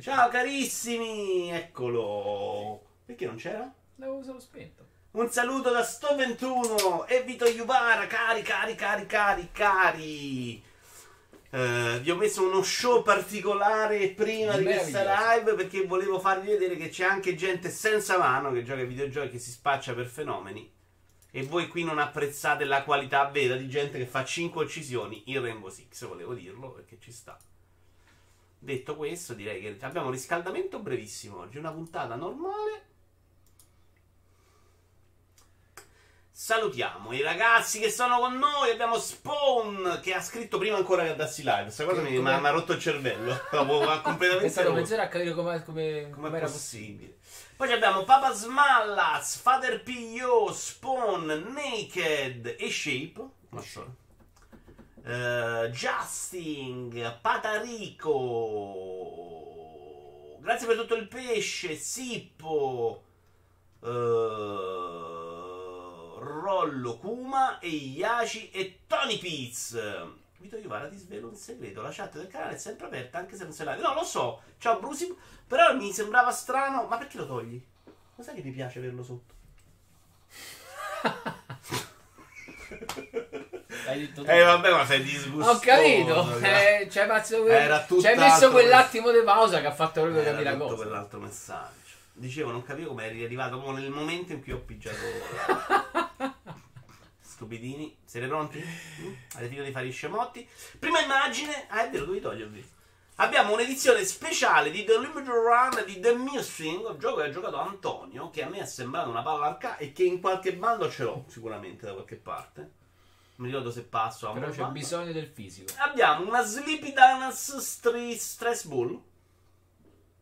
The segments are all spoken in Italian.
Ciao carissimi, eccolo. Perché non c'era? L'avevo solo spento. Un saluto da Sto21 e Vito Iuvara, cari, cari, cari, cari, cari. Eh, vi ho messo uno show particolare prima di questa live perché volevo farvi vedere che c'è anche gente senza mano che gioca ai videogiochi che si spaccia per fenomeni. E voi qui non apprezzate la qualità vera di gente che fa 5 uccisioni in Rainbow Six, volevo dirlo perché ci sta. Detto questo, direi che abbiamo un riscaldamento brevissimo oggi, una puntata normale. Salutiamo i ragazzi che sono con noi. Abbiamo Spawn che ha scritto prima ancora che andassi live. Questa cosa mi ha rotto il cervello. Completamente. È stato mezz'ora a capire come, come, come era possibile. Poi abbiamo Papa Smallaz, Father P.O., Spawn, Naked e Shape. Ma solo. Uh, Justin, Patarico, grazie per tutto il pesce, Sippo, uh, Rollo, Kuma, Iaci e Tony Piz. Vito Iovara ti svelo un segreto, la chat del canale è sempre aperta anche se non se l'hai. No, lo so, ciao Brusi, però mi sembrava strano, ma perché lo togli? Cos'è che mi piace averlo sotto? Hai detto tu. Eh vabbè, ma sei disgustoso. Ho capito. Eh, c'hai, messo, c'hai messo quell'attimo di pausa che ha fatto proprio Era capire la tutto cosa. quell'altro messaggio. Dicevo, non capivo come eri arrivato proprio nel momento in cui ho pigiato. Stupidini, siete pronti? Mm? Avete finito di fare i scemotti? Prima immagine. Ah, è vero, devi togliervi. Abbiamo un'edizione speciale di The Limited Run di The Missing, un gioco che ha giocato Antonio, che a me è sembrato una palla arca e che in qualche bando ce l'ho sicuramente da qualche parte. Non mi ricordo se passo Però c'è bando. bisogno del fisico. Abbiamo una Sleepy Dance Stre- Stress Ball.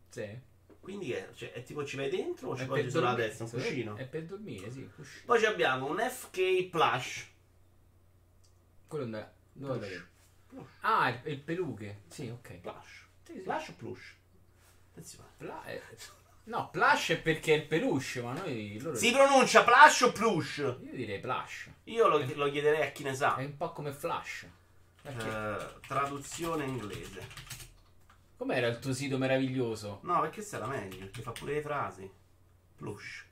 Sì. Quindi è, cioè, è tipo ci vai dentro o ci È poggi per sulla testa? Un cuscino? È per dormire, sì. cuscino. Poi ci abbiamo un FK Plush. Quello non è. Dove lo vedo? Ah, il, il peluche. Sì, ok. Plush. Sì, sì. Plush o plush? Attenzione. Pla- eh, no, plush è perché è il peluche, ma noi loro. Si pronuncia plush o plush? Io direi plush. Io lo, lo chiederei a chi ne sa. È un po' come flash. Perché? Eh, traduzione inglese. Com'era il tuo sito meraviglioso? No, perché era meglio, perché fa pure le frasi. Plush.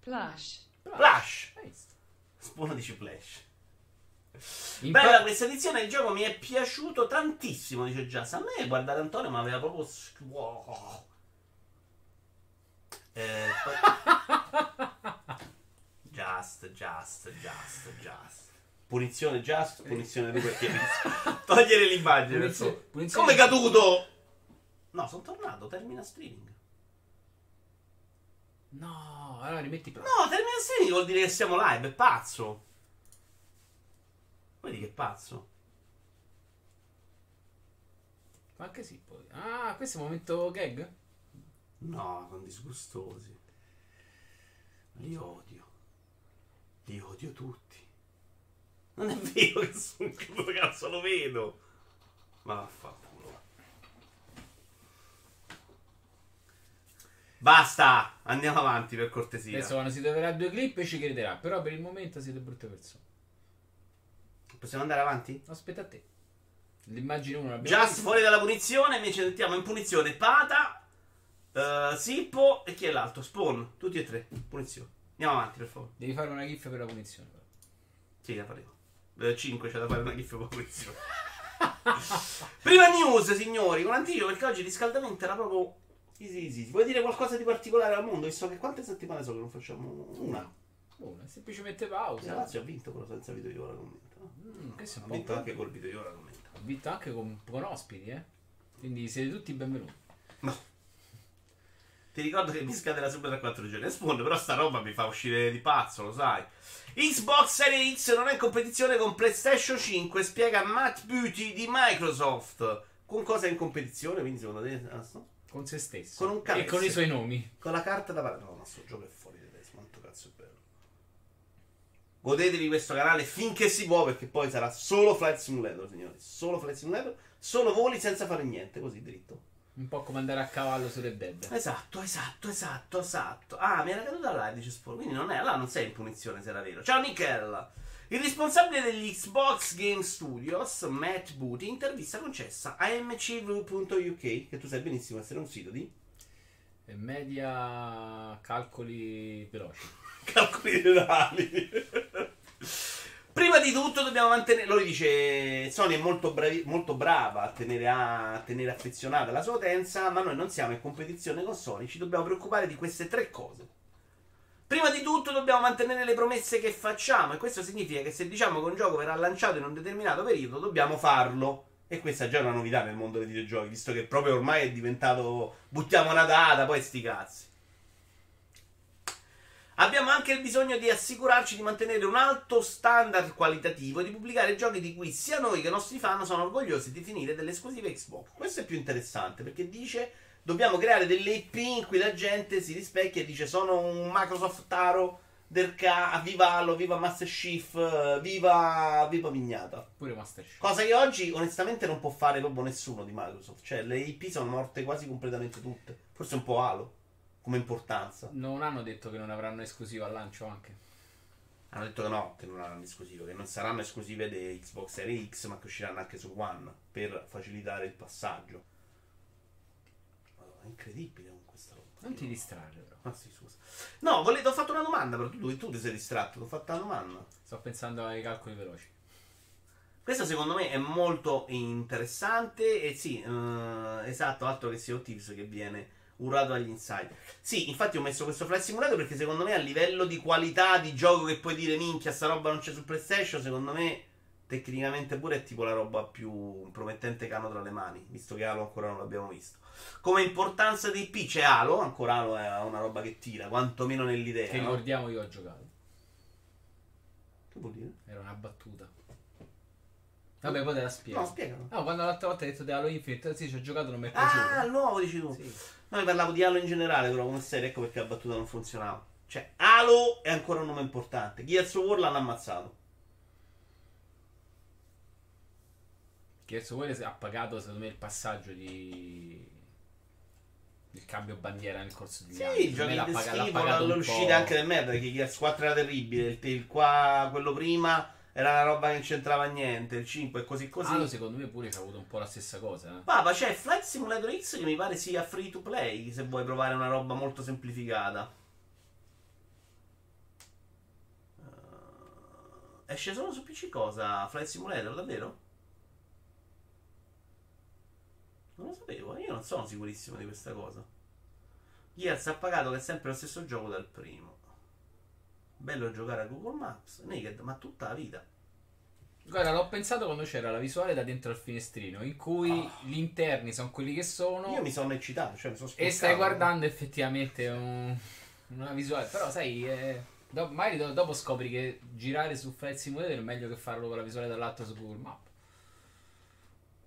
Plush. Plush. Visto? Spuna dice flash. In Bella pa- questa edizione, il gioco mi è piaciuto tantissimo, dice Just. A me guardare Antonio mi aveva proprio... Wow. Eh, poi- Just, just, just, just. Punizione just, punizione di perché Togliere l'immagine. per Punizione- Come caduto? No, sono tornato, termina streaming. No, allora rimetti plush. No, termina streaming vuol dire che siamo live, è pazzo. Vedi che pazzo. Ma anche sì, poi. Ah, questo è il momento gag? No, sono disgustosi. Li odio. Li odio tutti. Non è vero che sono dove cazzo lo vedo. Ma vaffanculo. Basta, andiamo avanti per cortesia. Adesso quando si troverà due clip ci crederà, però per il momento siete brutte persone. Possiamo andare avanti? Aspetta a te. L'immagine 1 l'abbiamo Just fuori dalla punizione, invece mettiamo in punizione Pata, eh, Sippo e chi è l'altro? Spawn, tutti e tre. Punizione. Andiamo avanti, per favore. Devi fare una gif per la punizione. però. Sì, la faremo. 5 c'è da fare una gif con punizione. Prima news, signori, con anticipo perché oggi il riscaldamento era proprio easy easy. Vuoi dire qualcosa di particolare al mondo? Visto che quante settimane so che non facciamo una? Una semplicemente La pausa. Lazio ha vinto però senza video di ora commenta. no? Mm, è Ha vinto anche col video di ora commenta. Ho vinto anche con, con ospiti, eh. Quindi siete tutti benvenuti. Ti ricordo che mi scaderà sempre tra 4 giorni. Spawn, però sta roba mi fa uscire di pazzo, lo sai. Xbox Series X non è in competizione con PlayStation 5, spiega Matt Beauty di Microsoft. Con cosa è in competizione? Quindi secondo te... ah, no? Con se stesso. Con un e cavezzo. con i suoi nomi. Con la carta da... No, ma sto gioco è fuori di testa, quanto cazzo è bello. Godetevi questo canale finché si può, perché poi sarà solo Flight Simulator, signori. Solo Flight Simulator, solo voli senza fare niente, così dritto. Un po' come andare a cavallo su Red Dead. Esatto, esatto, esatto, esatto. Ah, mi era caduta live, dice Sport. Quindi non è, là non sei in punizione se era vero. Ciao Nickel. Il responsabile degli Xbox Game Studios, Matt Booty, intervista concessa a mcv.uk, che tu sai benissimo essere un sito di media calcoli veloci. calcoli generali. Prima di tutto dobbiamo mantenere, lui dice, Sony è molto, bravi, molto brava a tenere, a tenere affezionata la sua utenza, ma noi non siamo in competizione con Sony, ci dobbiamo preoccupare di queste tre cose. Prima di tutto dobbiamo mantenere le promesse che facciamo e questo significa che se diciamo che un gioco verrà lanciato in un determinato periodo dobbiamo farlo. E questa è già una novità nel mondo dei videogiochi, visto che proprio ormai è diventato buttiamo una data, poi sti cazzi. Abbiamo anche il bisogno di assicurarci di mantenere un alto standard qualitativo e di pubblicare giochi di cui sia noi che i nostri fan sono orgogliosi di finire delle esclusive Xbox. Questo è più interessante perché dice dobbiamo creare delle IP in cui la gente si rispecchia e dice sono un Microsoft Taro del ca, viva Halo, viva Master Chief, viva, viva Vignata. Pure Master Chief. Cosa che oggi onestamente non può fare proprio nessuno di Microsoft. Cioè le IP sono morte quasi completamente tutte. Forse un po' Halo come importanza. Non hanno detto che non avranno esclusiva al lancio anche. Hanno detto che no, che non avranno esclusive, che non saranno esclusive di Xbox Series X, ma che usciranno anche su One per facilitare il passaggio incredibile con questa roba. Non ti distrarre, però. Ah, sì, scusa. No, volete, ho fatto una domanda, però tu, tu ti sei distratto. Ti ho fatto una domanda. Sto pensando ai calcoli veloci. Questo secondo me è molto interessante e sì, uh, esatto, altro che Sea Tips che viene urlato agli insider. Sì, infatti ho messo questo Flight Simulator perché secondo me a livello di qualità di gioco che puoi dire minchia sta roba non c'è su PlayStation, secondo me tecnicamente pure è tipo la roba più promettente che hanno tra le mani, visto che Halo ancora non l'abbiamo visto. Come importanza dei P c'è Halo, ancora Halo è una roba che tira, quantomeno nell'idea. Che ricordiamo io ho giocato. Che vuol dire? Era una battuta. Vabbè, poi te la spiego. No, spiegalo. No, quando l'altra volta hai detto di Halo Infinite, sì, ci ho giocato, non mi è piaciuto. Ah, il nuovo dici tu. Sì. No, io parlavo di Halo in generale, però come serie, ecco perché la battuta non funzionava. Cioè, Halo è ancora un nome importante. Gears of War l'hanno ammazzato. Gears of War ha pagato, secondo me, il passaggio di il cambio bandiera nel corso degli sì, anni. Sì, giochi di schifo, l'uscita anche del merda, perché Gears 4 era terribile, il, il, qua, quello prima era una roba che non c'entrava niente, il 5 e così così. Ah, secondo me pure ha avuto un po' la stessa cosa. Eh. Papa, c'è Flight Simulator X che mi pare sia free to play, se vuoi provare una roba molto semplificata. Uh, esce solo su PC cosa? Flight Simulator, davvero? Non lo sapevo, io non sono sicurissimo di questa cosa. Gears ha pagato che è sempre lo stesso gioco dal primo. Bello giocare a Google Maps, Naked, ma tutta la vita. Guarda, l'ho pensato quando c'era la visuale da dentro al finestrino, in cui oh. gli interni sono quelli che sono. Io mi sono eccitato, cioè mi sono E stai guardando effettivamente un, una visuale, però sai, eh, do, magari do, dopo scopri che girare su Flight Simulator è meglio che farlo con la visuale dall'alto su Google Maps.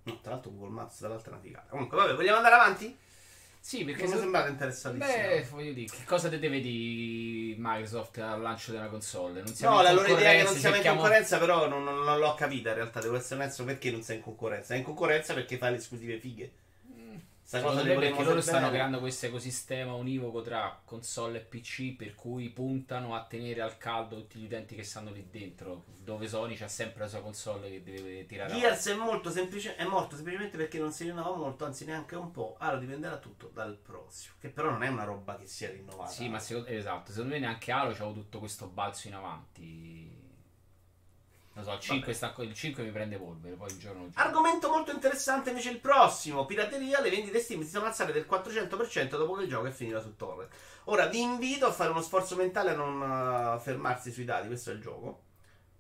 No, tra l'altro Google Maps dall'altra figata. Comunque, vabbè, vogliamo andare avanti? Sì, perché mi è sembrato interessantissimo. Beh, voglio dire, che cosa te deve di Microsoft al lancio della console? Non siamo no, la loro idea è che non siamo cerchiamo... in concorrenza, però non, non, non, l'ho capita in realtà. Devo essere onesto perché non sei in concorrenza. È in concorrenza perché fai le esclusive fighe. Sta cosa me perché loro stanno bene. creando questo ecosistema univoco tra console e PC per cui puntano a tenere al caldo tutti gli utenti che stanno lì dentro dove Sony c'ha sempre la sua console che deve tirare Gears è, molto semplice, è morto semplicemente perché non si rinnova molto anzi neanche un po' allora dipenderà tutto dal prossimo che però non è una roba che sia rinnovata. Sì ma secondo, esatto secondo me neanche Halo c'ha avuto tutto questo balzo in avanti non so, il 5, sta, il 5 mi prende polvere, poi il giorno... Argomento molto interessante invece il prossimo. Pirateria, le vendite Steam si sono alzate del 400% dopo che il gioco è finito su torre. Ora vi invito a fare uno sforzo mentale a non uh, fermarsi sui dati, questo è il gioco.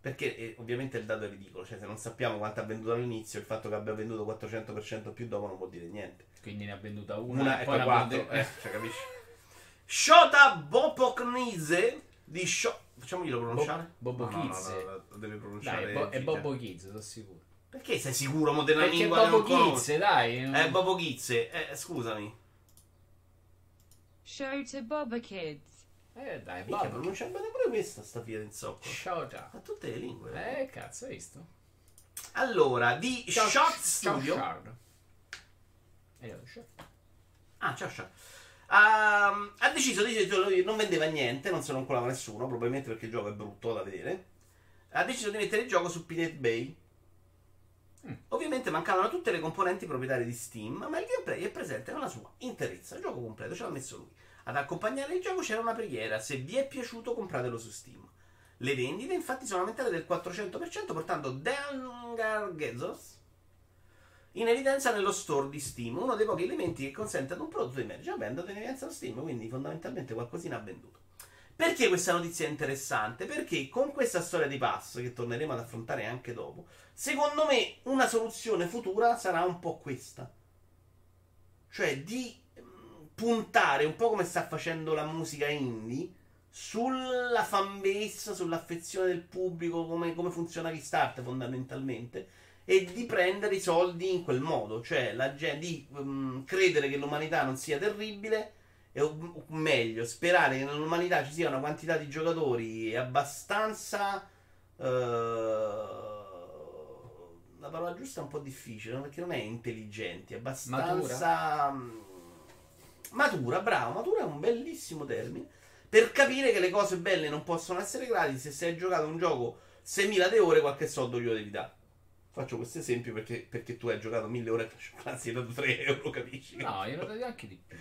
Perché eh, ovviamente il dato è ridicolo, cioè se non sappiamo quanto ha venduto all'inizio, il fatto che abbia venduto 400% più dopo non vuol dire niente. Quindi ne ha venduta una, una e poi 4, venduto... eh, cioè capisci? Shota Bopoknize di Shota Facciamoglielo pronunciare? Bo- Bobo no, Kids. No, no, no, deve pronunciare. Dai, bo- è Bobo Kids, sono sicuro. Perché sei sicuro mo della Perché lingua Bobo Kids, dai. È Bobo Kids. Eh, scusami. Show to Bobo Kids. Eh dai, Mica pronuncia bene pure questa sta via in zocco. A tutte le lingue. Eh, cazzo, hai visto? Allora, di ciao, Shot Studio. Ciao, eh, Shot. Ah, ciao Shot. Uh, ha deciso di non vendeva niente, non se lo colava nessuno, probabilmente perché il gioco è brutto da vedere. ha deciso di mettere il gioco su Pirate Bay. Mm. Ovviamente mancavano tutte le componenti proprietarie di Steam, ma il gameplay è presente nella sua interezza. Il gioco completo ce l'ha messo lui. Ad accompagnare il gioco c'era una preghiera: se vi è piaciuto, compratelo su Steam. Le vendite, infatti, sono aumentate del 400%, portando Dangar Gezos in evidenza nello store di Steam, uno dei pochi elementi che consente ad un prodotto di emergere. Vabbè, è andato in evidenza lo Steam, quindi fondamentalmente qualcosina ha venduto. Perché questa notizia è interessante? Perché con questa storia di pass, che torneremo ad affrontare anche dopo, secondo me una soluzione futura sarà un po' questa. Cioè di mm, puntare un po' come sta facendo la musica indie sulla fanbase, sull'affezione del pubblico, come, come funziona Restart fondamentalmente, e di prendere i soldi in quel modo, cioè la, di um, credere che l'umanità non sia terribile, o meglio, sperare che nell'umanità ci sia una quantità di giocatori abbastanza... Uh, la parola giusta è un po' difficile, perché non è intelligenti, è abbastanza... Matura. Mm, matura, bravo, matura è un bellissimo termine per capire che le cose belle non possono essere gratis. Se hai giocato un gioco 6.000 ore, qualche soldo glielo devi dare. Faccio questo esempio perché, perché, tu hai giocato 1000 ore a Clash of Clans e hai dato 3 euro, capisci? No, io ne ho dati anche di più.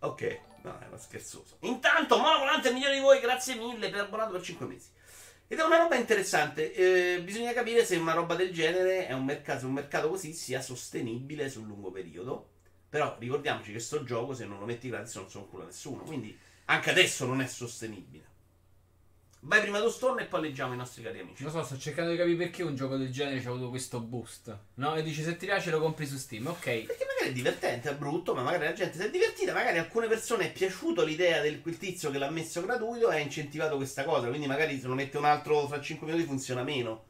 Ok, no, era scherzoso. Intanto, Monovolante è migliore di voi, grazie mille per abbonato per 5 mesi. Ed è una roba interessante. Eh, bisogna capire se una roba del genere è un mercato, un mercato così sia sostenibile sul lungo periodo. Però ricordiamoci che sto gioco, se non lo metti gratis, non sono culo a nessuno. Quindi anche adesso non è sostenibile. Vai prima tu Storm e poi leggiamo i nostri cari amici. Lo so, sto cercando di capire perché un gioco del genere ci ha avuto questo boost. No? E dici se ti piace lo compri su Steam, ok. Perché magari è divertente, è brutto, ma magari la gente si è divertita. Magari a alcune persone è piaciuto l'idea del quel tizio che l'ha messo gratuito e ha incentivato questa cosa. Quindi magari se lo mette un altro fra 5 minuti funziona meno.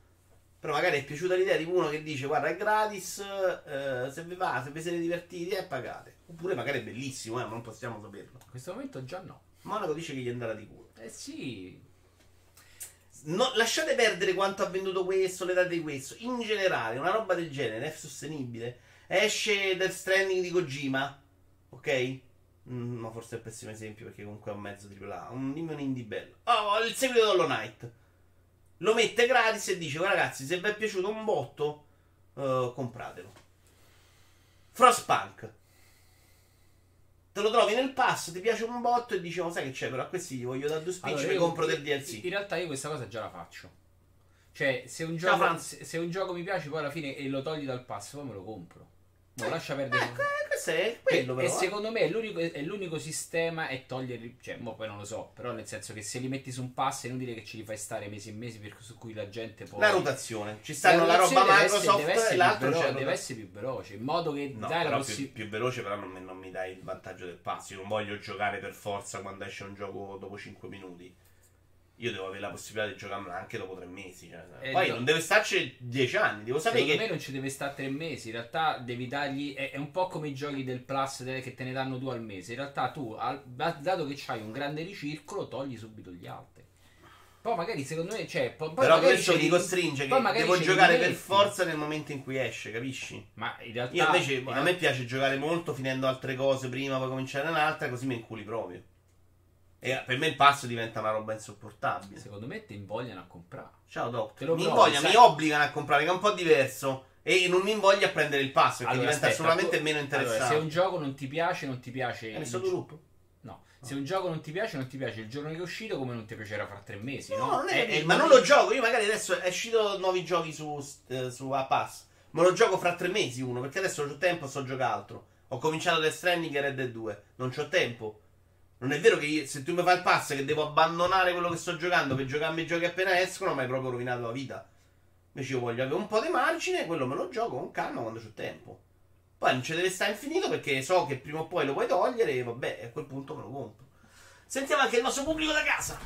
Però magari è piaciuta l'idea di uno che dice guarda è gratis, eh, se vi va, se vi siete divertiti, eh, pagate. Oppure magari è bellissimo, eh, ma non possiamo saperlo. In questo momento già no. Monaco dice che gli andrà di culo. Eh sì. No, lasciate perdere quanto ha venduto questo, l'età di questo. In generale, una roba del genere è sostenibile. Esce Death Stranding di Kojima, ok? Mm, ma forse è il pessimo esempio perché comunque è un mezzo AAA. Un, dimmi un indie bello. Oh, il seguito di Hollow Knight. Lo mette gratis e dice, ragazzi, se vi è piaciuto un botto, uh, compratelo. Frostpunk te lo trovi nel pass, ti piace un botto e dici, oh, sai che c'è, però a questi gli voglio dare due spicci allora, e compro del DLC. In realtà io questa cosa già la faccio. Cioè, se un, gioco, se, se un gioco mi piace, poi alla fine e lo togli dal pass, poi me lo compro. No, lascia perdere. Eh, questo è quello, però. E secondo me è l'unico, è l'unico sistema è toglierli. Cioè, mo poi non lo so. Però nel senso che se li metti su un pass è inutile che ci li fai stare mesi e mesi per, su cui la gente poi. La rotazione. Ci stanno la, la roba Microsoft deve essere, e l'altro velo- deve essere più veloce. In modo che no, dai la possibilità. Più, più, veloce, però non, non mi dai il vantaggio del pass. Io non voglio giocare per forza quando esce un gioco dopo 5 minuti io devo avere la possibilità di giocarla anche dopo tre mesi. Cioè. Eh, Poi no. non deve starci dieci anni. Devo sapere Secondo che. me non ci deve stare tre mesi. In realtà devi dargli. È, è un po' come i giochi del Plus che te ne danno due al mese. In realtà tu, al, dato che hai un grande ricircolo, togli subito gli altri. Poi magari secondo me. Cioè, poi Però questo ti costringe che devo giocare per forza nel momento in cui esce, capisci? Ma in realtà. Io invece a me piace giocare molto finendo altre cose prima, poi cominciare un'altra, così mi inculi proprio. E per me il passo diventa una roba insopportabile. Secondo me ti invogliano a comprare. Ciao Doctor. Mi invogliano, mi obbligano a comprare, che è un po' diverso. E non mi invoglia a prendere il passo, perché allora, diventa aspetta, assolutamente tu... meno interessante. Allora, se un gioco non ti piace, non ti piace. Hai messo il gruppo? No. Se un gioco non ti piace, non ti piace il giorno che è uscito, come non ti piacerà fra tre mesi. No, no? non è, è, è ma non lo gioco. Io magari adesso è uscito nuovi giochi su, eh, su A Pass. Ma lo gioco fra tre mesi uno, perché adesso ho tempo, sto giocando altro. Ho cominciato Death Stranding e Red Dead 2. Non ho tempo. Non è vero che io, se tu mi fai il pass che devo abbandonare quello che sto giocando per giocarmi i giochi appena escono, mi hai proprio rovinato la vita. Invece io voglio avere un po' di margine, quello me lo gioco con calma quando c'ho tempo. Poi non ci deve stare infinito perché so che prima o poi lo puoi togliere e vabbè, a quel punto me lo compro. Sentiamo anche il nostro pubblico da casa.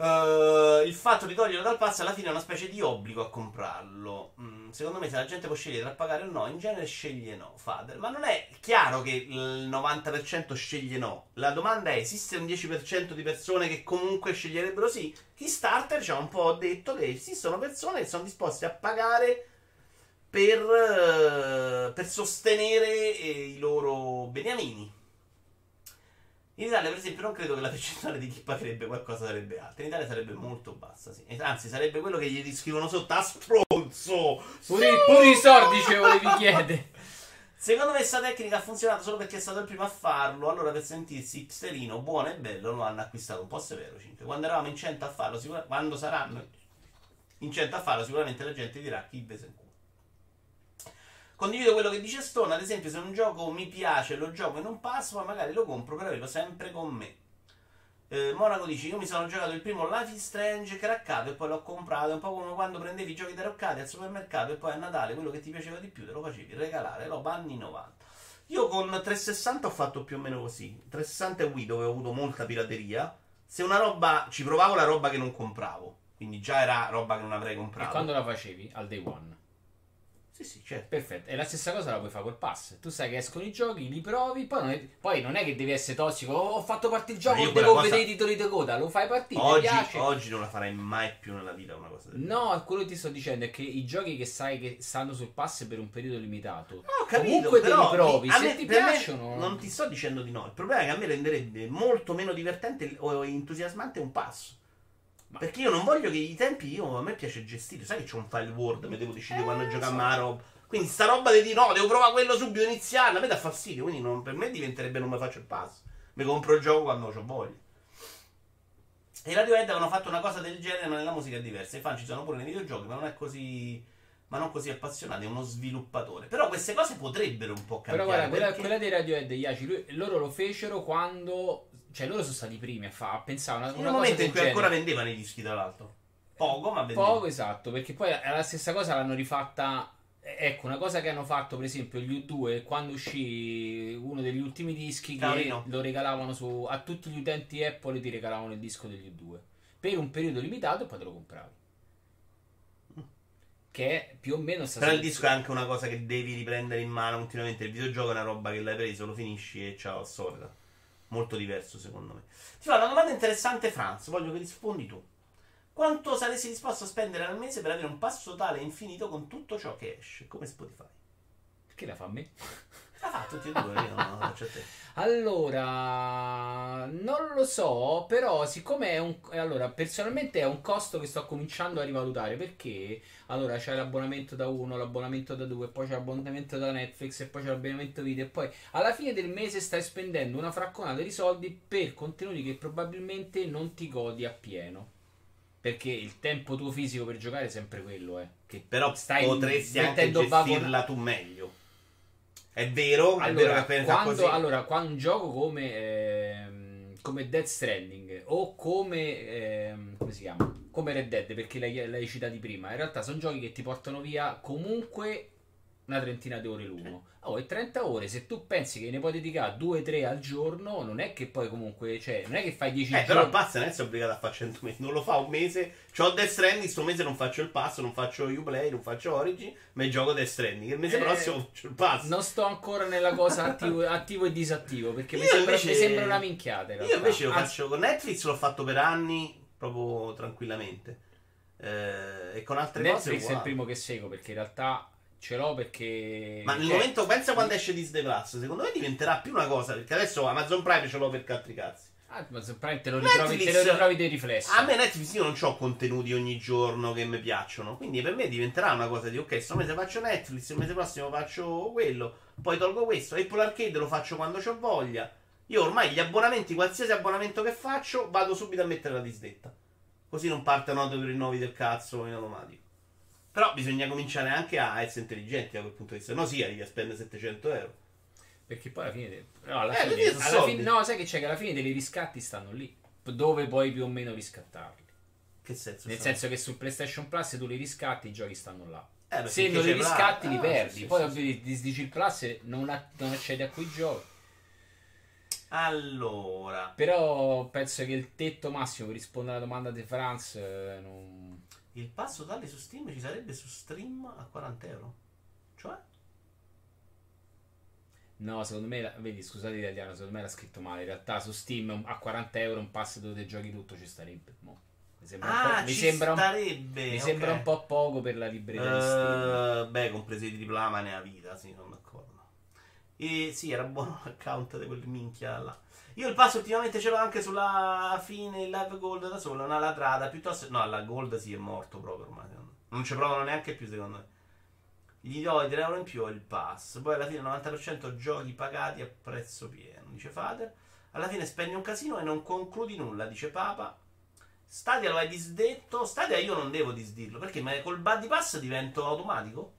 Uh, il fatto di toglierlo dal pass alla fine è una specie di obbligo a comprarlo. Mm, secondo me, se la gente può scegliere tra pagare o no, in genere sceglie no. Fader. Ma non è chiaro che il 90% sceglie no. La domanda è: esiste un 10% di persone che comunque sceglierebbero sì? Kickstarter ci ha un po' detto che esistono persone che sono disposte a pagare per, uh, per sostenere eh, i loro beniamini. In Italia, per esempio, non credo che la percentuale di chi pagherebbe qualcosa sarebbe alta. In Italia sarebbe molto bassa, sì. Anzi, sarebbe quello che gli riscrivono sotto a stronzo. Pure, pure i soldi ce volevi chiedere. Secondo me questa tecnica ha funzionato solo perché è stato il primo a farlo. Allora, per sentirsi hipsterino, buono e bello, lo hanno acquistato un po' severo. 5. Quando eravamo in 100 a farlo, sicur- quando saranno in 100 a farlo, sicuramente la gente dirà chi culo. Condivido quello che dice Stone, ad esempio se un gioco mi piace, lo gioco e non passo, ma magari lo compro per averlo sempre con me. Eh, Monaco dice, io mi sono giocato il primo Life is Strange craccato e poi l'ho comprato, è un po' come quando prendevi i giochi taroccati al supermercato e poi a Natale quello che ti piaceva di più te lo facevi regalare, roba anni 90. Io con 360 ho fatto più o meno così. 360 e Wii dove ho avuto molta pirateria. Se una roba, ci provavo la roba che non compravo, quindi già era roba che non avrei comprato. E quando la facevi? Al day one? Sì, sì, certo. Perfetto. E la stessa cosa la puoi fare col pass. Tu sai che escono i giochi, li provi, poi non è, poi non è che devi essere tossico. Oh, ho fatto partire il gioco, devo cosa... vedere i titoli di coda. Lo fai partire. Oggi, oggi non la farai mai più nella vita una cosa del No, quello che ti sto dicendo è che i giochi che sai che stanno sul pass per un periodo limitato. No, ho capito, comunque però, te li provi. Se me, ti piacciono. non ti sto dicendo di no. Il problema è che a me renderebbe molto meno divertente o entusiasmante un pass. Ma perché io non voglio che i tempi io, a me piace gestire. Sai che c'è un file Word, mi devo decidere eh, quando so. giocare a roba. Quindi sta roba di dire no, devo provare quello subito iniziale, a me dà fastidio, quindi non, per me diventerebbe non mi faccio il pass. Mi compro il gioco quando ho voglia. E i Radiohead avevano fatto una cosa del genere, ma nella musica è diversa. I fan ci sono pure nei videogiochi, ma non è così. Ma non così appassionati, è uno sviluppatore. Però queste cose potrebbero un po' cambiare. Però guarda, perché... quella, quella dei Radiohead, lui, loro lo fecero quando. Cioè, loro sono stati i primi a, fa, a pensare una, una un momento in cui ancora vendevano i dischi, tra l'altro. Poco, ma vendevano. Poco, esatto, perché poi la stessa cosa l'hanno rifatta Ecco, una cosa che hanno fatto, per esempio, gli U2, quando uscì uno degli ultimi dischi, che lo regalavano su, a tutti gli utenti Apple, ti regalavano il disco degli U2 per un periodo limitato e poi te lo compravi. Che è più o meno stato. Però il disco è anche una cosa che devi riprendere in mano continuamente. Il videogioco è una roba che l'hai preso, lo finisci e ciao, solita. Molto diverso, secondo me. Ti fa una domanda interessante, Franz. Voglio che rispondi tu. Quanto saresti disposto a spendere al mese per avere un passo totale infinito con tutto ciò che esce, come Spotify? Perché la fa a me? La fa tutti e due, io non faccio a te. Allora, non lo so, però siccome è un... Allora, personalmente è un costo che sto cominciando a rivalutare, perché allora c'è l'abbonamento da uno, l'abbonamento da due, poi c'è l'abbonamento da Netflix e poi c'è l'abbonamento video e poi alla fine del mese stai spendendo una fracconata di soldi per contenuti che probabilmente non ti godi appieno. Perché il tempo tuo fisico per giocare è sempre quello, eh. Che Però stai potresti anche gestirla vagon... tu meglio. È vero, allora, è vero che pensa quando, così. Allora, quando un gioco come, eh, come Dead Stranding o come, eh, come si chiama? Come Red Dead, perché l'hai, l'hai citati prima, in realtà sono giochi che ti portano via comunque una trentina di ore l'uno. Oh, e 30 ore, se tu pensi che ne puoi dedicare 2-3 al giorno, non è che poi comunque, cioè, non è che fai 10 eh, giorni. Però il pass non è obbligato a fare 100 mesi, non lo fa un mese. C'ho Death Stranding, sto mese non faccio il pass, non faccio Uplay, non faccio Origin, ma gioco Death Stranding. Il mese eh, prossimo faccio il pass. Non sto ancora nella cosa attivo, attivo e disattivo, perché mi sembra, invece, mi sembra, una minchiata. Io invece lo faccio con Netflix, l'ho fatto per anni, proprio tranquillamente. Eh, e con altre Netflix cose. Netflix è il primo che seguo, perché in realtà Ce l'ho perché. Ma nel cioè... momento, pensa quando esce Disney Plus, secondo me diventerà più una cosa. Perché adesso Amazon Prime ce l'ho per altri cazzi. Ah, Amazon Prime te lo ritrovi, Netflix, te lo ritrovi dei riflessi. A me Netflix io non ho contenuti ogni giorno che mi piacciono. Quindi per me diventerà una cosa di ok, questo mese faccio Netflix, il mese prossimo faccio quello, poi tolgo questo. Apple Arcade lo faccio quando ho voglia. Io ormai gli abbonamenti, qualsiasi abbonamento che faccio, vado subito a mettere la disdetta. Così non per i rinnovi del cazzo in automatico. Però bisogna cominciare anche a essere intelligenti da quel punto di vista. No, sì, arrivi a spendere 700 euro. Perché poi alla fine. No, alla eh, fine, alla fine no, sai che c'è? Che alla fine dei riscatti stanno lì. Dove puoi più o meno riscattarli. Che senso? Nel senso che su PlayStation Plus tu li riscatti, i giochi stanno là. Eh, Se non li riscatti, li ah, perdi. Sì, sì, poi sì, disdici il Plus e non, non accedi a quei giochi. Allora. Però penso che il tetto massimo per rispondere alla domanda di Franz eh, non il passo totale su Steam ci sarebbe su stream a 40 euro. Cioè? No, secondo me, vedi, scusate l'italiano, secondo me l'ha scritto male. In realtà su Steam a 40 euro un pass dove giochi tutto ci starebbe. Mo. Mi sembra, ah, un, po', mi sembra, starebbe, un, mi sembra un po' poco per la libreria di Steam. Beh, compresi i AAA ma ne ha vita, sì, sono d'accordo. E sì, era buono l'account di quel minchia là. Io il passo ultimamente ce l'ho anche sulla fine, il live gold da solo, una latrata, piuttosto... No, la gold sì è morto proprio ormai. Non ci provano neanche più secondo me. Gli do i 3 euro in più e il pass. Poi alla fine 90% giochi pagati a prezzo pieno, dice Fader. Alla fine spendi un casino e non concludi nulla, dice Papa. Stadia lo hai disdetto. Stadia io non devo disdirlo. Perché col buddy pass divento automatico?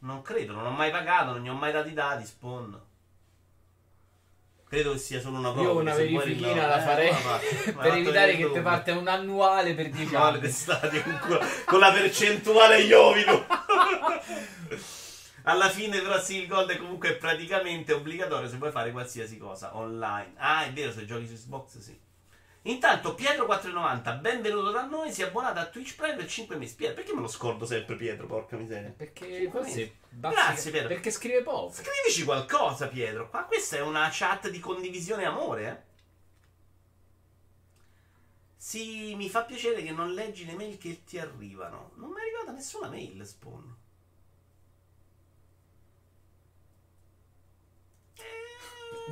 Non credo, non ho mai pagato, non gli ho mai dato i dati, spawn. Credo che sia solo una prova. Io una verifichina la farei eh, per evitare che ti parte un annuale per 10 anni. Di stadio, con, con la percentuale Iovino. Alla fine però sì, il gold è comunque praticamente obbligatorio se vuoi fare qualsiasi cosa online. Ah, è vero, se giochi su Xbox sì. Intanto Pietro490, benvenuto da noi, si è abbonato a Twitch Prime per 5 mesi. Pietro, perché me lo scordo sempre Pietro, porca miseria? Perché forse Grazie Pietro. Perché scrive poco. Scrivici qualcosa Pietro. Qua questa è una chat di condivisione e amore, eh? Sì, mi fa piacere che non leggi le mail che ti arrivano. Non mi è arrivata nessuna mail, Spawn.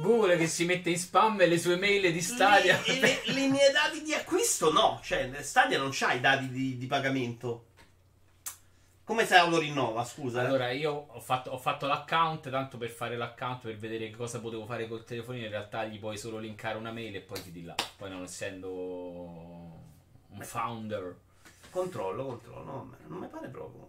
Google che si mette in spam e le sue mail di Stadia. Le, le, le mie dati di acquisto no, cioè Stadia non c'ha i dati di, di pagamento. Come sai lo rinnova, scusa? Eh? Allora, io ho fatto, ho fatto, l'account, tanto per fare l'account, per vedere cosa potevo fare col telefonino, in realtà gli puoi solo linkare una mail e poi ti di là. Poi non essendo un founder. Controllo, controllo, no, non mi pare proprio.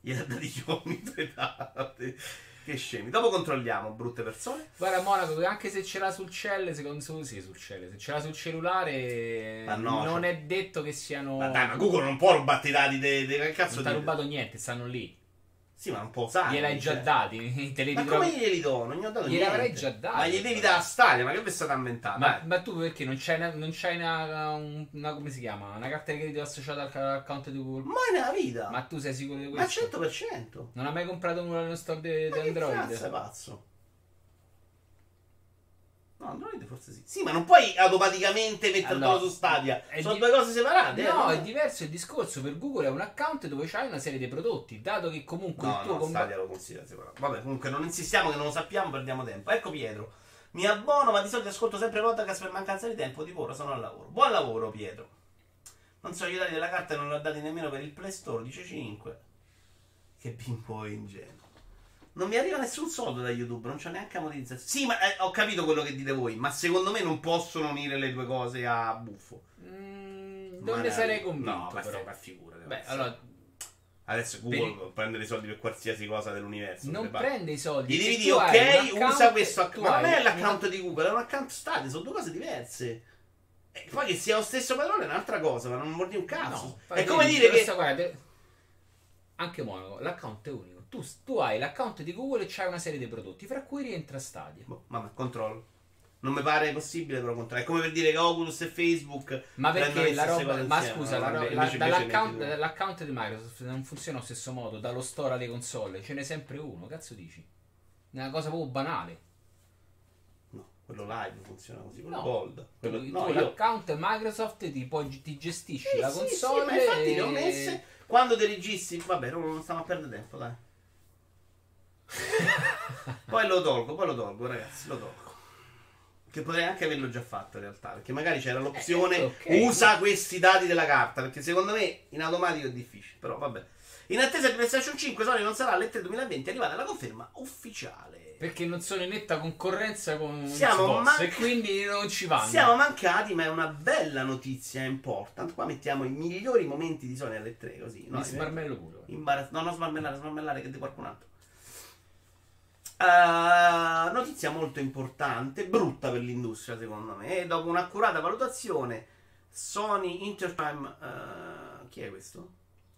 Gli ha gli uomini due dati. Che scemi. Dopo controlliamo, brutte persone. Guarda, Monaco, anche se ce l'ha sul cell, secondo me sì, sul cell. Se ce l'ha sul cellulare, no, non cioè... è detto che siano. Ma dai, ma Google non può rubarti i dati dei. De... Che cazzo Non ti ha rubato niente, stanno lì. Sì, ma non può usare. Gliel'hai già cioè. dati. Te li ma come glieli do? Non gli ho dato glieli niente. avrei già dati. Ma gli devi dare a Stadia, ma che vi state inventando? Ma, ma, tu perché non c'hai, una, non c'hai una, una, come si chiama? Una carta di credito associata all'account di Google? Mai nella vita. Ma tu sei sicuro di questo? Ma 100%. Non hai mai comprato nulla nello store di Android? Ma che pazzo? No, Android forse sì. Sì, ma non puoi automaticamente metterlo allora, su Stadia. Sono di... due cose separate. No, eh, è diverso il discorso. Per Google è un account dove c'hai una serie di prodotti. Dato che comunque no, il tuo no, com- Stadia lo considera separato. Vabbè, comunque non insistiamo che non lo sappiamo, perdiamo tempo. Ecco Pietro. Mi abbono, ma di solito ascolto sempre podcast per mancanza di tempo. Di ora sono al lavoro. Buon lavoro, Pietro. Non so gli dati della carta, non l'ho dati nemmeno per il Play Store. Dice 5. Che bimbo ingenuo. Non mi arriva nessun soldo da YouTube, non c'è neanche ammortizzazione. Sì, ma eh, ho capito quello che dite voi, ma secondo me non possono unire le due cose a buffo. Mm, non ne sarei convinto. No, ma però. ma figurati. Beh, allora Adesso Google per... prende i soldi per qualsiasi cosa dell'universo. Non prende i soldi. Gli devi dire, ok, usa questo account. Ma non è l'account di Google, è un account Stadia, sono due cose diverse. E poi che sia lo stesso padrone è un'altra cosa, ma non vuol dire un cazzo. No, è come dire che... Guarda, anche Monaco, l'account è unico tu, tu, hai l'account di Google e c'hai una serie di prodotti, fra cui rientra Stadia. Boh, vabbè, controllo. Non mi pare possibile, però controllo. È come per dire che Oculus e Facebook. Ma perché la roba. Ma scusa, no, la, la, dall'account, dall'account, di Microsoft non funziona allo stesso modo. Dallo store alle console ce n'è sempre uno. Cazzo dici? È una cosa proprio banale. No, quello live funziona così. Quello no, gold. Quello, tu, no, tu io... l'account Microsoft ti, poi, ti gestisci sì, la console. Sì, ma infatti e... le ho messe. Quando te registi. Vabbè, non stiamo a perdere tempo, dai. poi lo tolgo, poi lo tolgo, ragazzi, lo tolgo. Che potrei anche averlo già fatto in realtà, perché magari c'era l'opzione eh, okay. usa questi dati della carta, perché secondo me in automatico è difficile, però vabbè. In attesa di PlayStation 5 Sony non sarà l'E3 2020 è arrivata la conferma ufficiale. Perché non sono in netta concorrenza con siamo Xbox man- e quindi non ci vanno. Siamo mancati, ma è una bella notizia important. Qua mettiamo i migliori momenti di Sony alle 3 così. No, Mi smarmello pure. Imbarazz- no, non smarmellare, smarmellare che di qualcun altro. Uh, notizia molto importante, brutta per l'industria secondo me. E dopo un'accurata valutazione, Sony Intertime. Uh, chi è questo?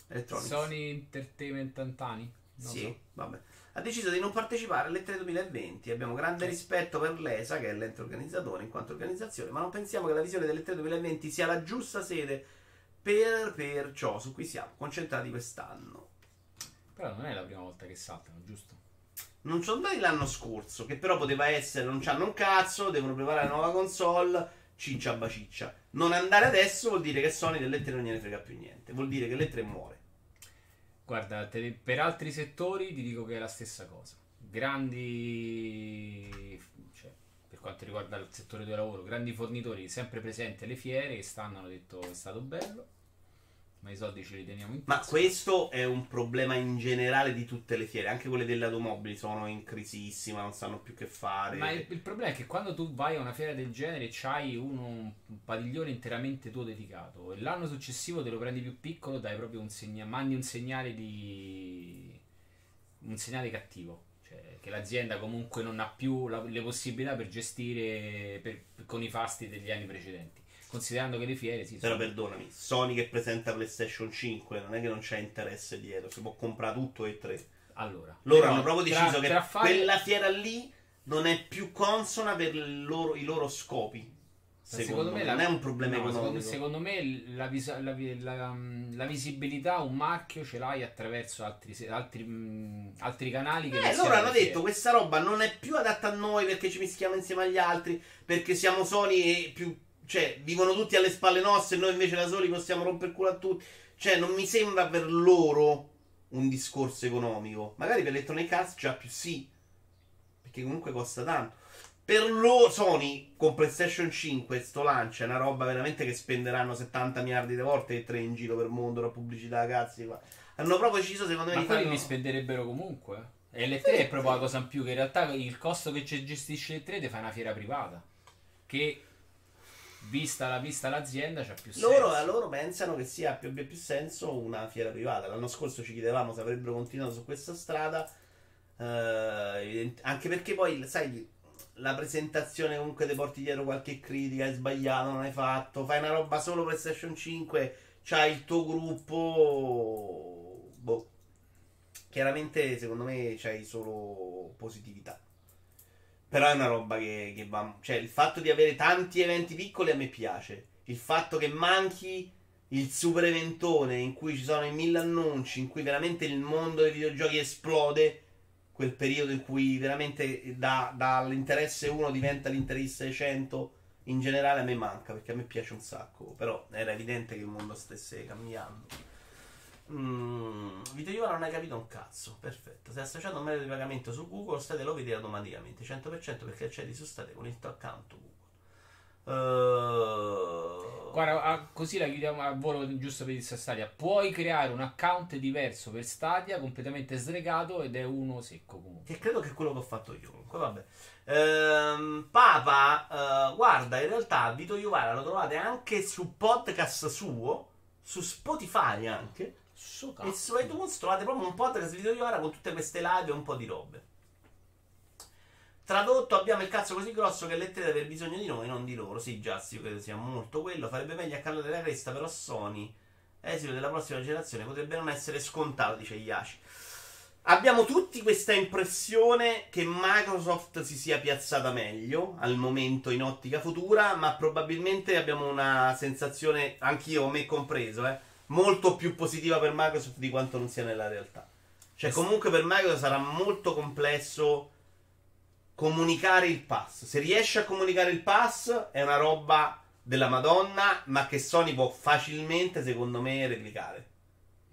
Electronics. Sony Entertainment Antani. sì, so. vabbè. Ha deciso di non partecipare alle 2020. Abbiamo grande rispetto per l'ESA, che è l'ente organizzatore in quanto organizzazione, ma non pensiamo che la visione delle 2020 sia la giusta sede per, per ciò su cui siamo concentrati quest'anno. Però non è la prima volta che saltano, giusto? Non sono andati l'anno scorso, che però poteva essere, non c'hanno un cazzo, devono preparare la nuova console, ciccia baciccia. Non andare adesso vuol dire che Sony delle 3 non gliene frega più niente, vuol dire che le 3 muore. Guarda, per altri settori ti dico che è la stessa cosa. grandi, cioè, per quanto riguarda il settore del lavoro, grandi fornitori sempre presenti alle fiere che stanno, hanno detto è stato bello ma i soldi ce li teniamo in tasca. Ma questo è un problema in generale di tutte le fiere, anche quelle delle automobili sono in crisissima, non sanno più che fare. Ma il, il problema è che quando tu vai a una fiera del genere c'hai uno, un padiglione interamente tuo dedicato e l'anno successivo te lo prendi più piccolo, dai proprio un segnale, mandi un segnale di un segnale cattivo. Cioè, che l'azienda comunque non ha più la, le possibilità per gestire per, con i fasti degli anni precedenti. Considerando che le fiere si Però sono... perdonami, Sony che presenta PlayStation 5 non è che non c'è interesse dietro, si può comprare tutto e tre. Allora, loro hanno proprio deciso tra, che tra fare... quella fiera lì non è più consona per loro, i loro scopi. Secondo, secondo me, non la... è un problema no, economico. Secondo, me la, vis- la, la, la, visibilità, un marchio ce l'hai attraverso altri, altri, mh, altri canali. Che eh, loro hanno detto questa roba non è più adatta a noi perché ci mischiamo insieme agli altri, perché siamo Sony e più cioè, vivono tutti alle spalle nostre e noi invece da soli possiamo romper culo a tutti. Cioè, non mi sembra per loro un discorso economico. Magari per Electronic Arts già più sì. Perché comunque costa tanto. Per loro, Sony con PlayStation 5 sto lancia è una roba veramente che spenderanno 70 miliardi di volte e tre in giro per il mondo, la pubblicità, cazzi qua. Hanno proprio deciso secondo me Ma di fare. Ma li spenderebbero comunque. E l'E3 è proprio la cosa in più che in realtà il costo che gestisce l'E3 ti fa una fiera privata. Che vista, la, vista l'azienda c'ha più loro, senso. Loro pensano che sia più, più senso una fiera privata. L'anno scorso ci chiedevamo se avrebbero continuato su questa strada. Eh, anche perché poi, sai, la presentazione comunque ti porti dietro qualche critica, hai sbagliato, non hai fatto, fai una roba solo PlayStation 5, c'hai il tuo gruppo. Boh. Chiaramente, secondo me, c'hai solo positività. Però è una roba che, che va. Cioè, il fatto di avere tanti eventi piccoli a me piace. Il fatto che manchi il super eventone in cui ci sono i mille annunci, in cui veramente il mondo dei videogiochi esplode. Quel periodo in cui veramente da, dall'interesse 1 diventa l'interesse 100 in generale a me manca perché a me piace un sacco. Però era evidente che il mondo stesse cambiando. Mm, Vito Iora non hai capito un cazzo. Perfetto. Sei associato a un metodo di pagamento su Google, State lo vedi automaticamente 100% perché accedi su State con il tuo account Google. Uh... Guarda, così la chiudiamo a volo giusto per il Stadia. Puoi creare un account diverso per Stadia completamente slegato ed è uno secco comunque. Che credo che è quello che ho fatto io. Comunque, vabbè. Ehm, Papa, uh, guarda, in realtà Vito Iovara lo trovate anche su podcast suo, su Spotify anche. E su iTunes trovate proprio un podcast video di ora con tutte queste live e un po' di robe. Tradotto, abbiamo il cazzo così grosso che l'E3 deve aver bisogno di noi, non di loro. Sì, già, sì, io credo sia molto quello. Farebbe meglio a callare la cresta, però Sony, esito della prossima generazione, potrebbe non essere scontato, dice Yashi. Abbiamo tutti questa impressione che Microsoft si sia piazzata meglio al momento in ottica futura, ma probabilmente abbiamo una sensazione, anch'io, me compreso, eh molto più positiva per Microsoft di quanto non sia nella realtà. Cioè, comunque per Microsoft sarà molto complesso comunicare il pass. Se riesce a comunicare il pass, è una roba della Madonna, ma che Sony può facilmente, secondo me, replicare.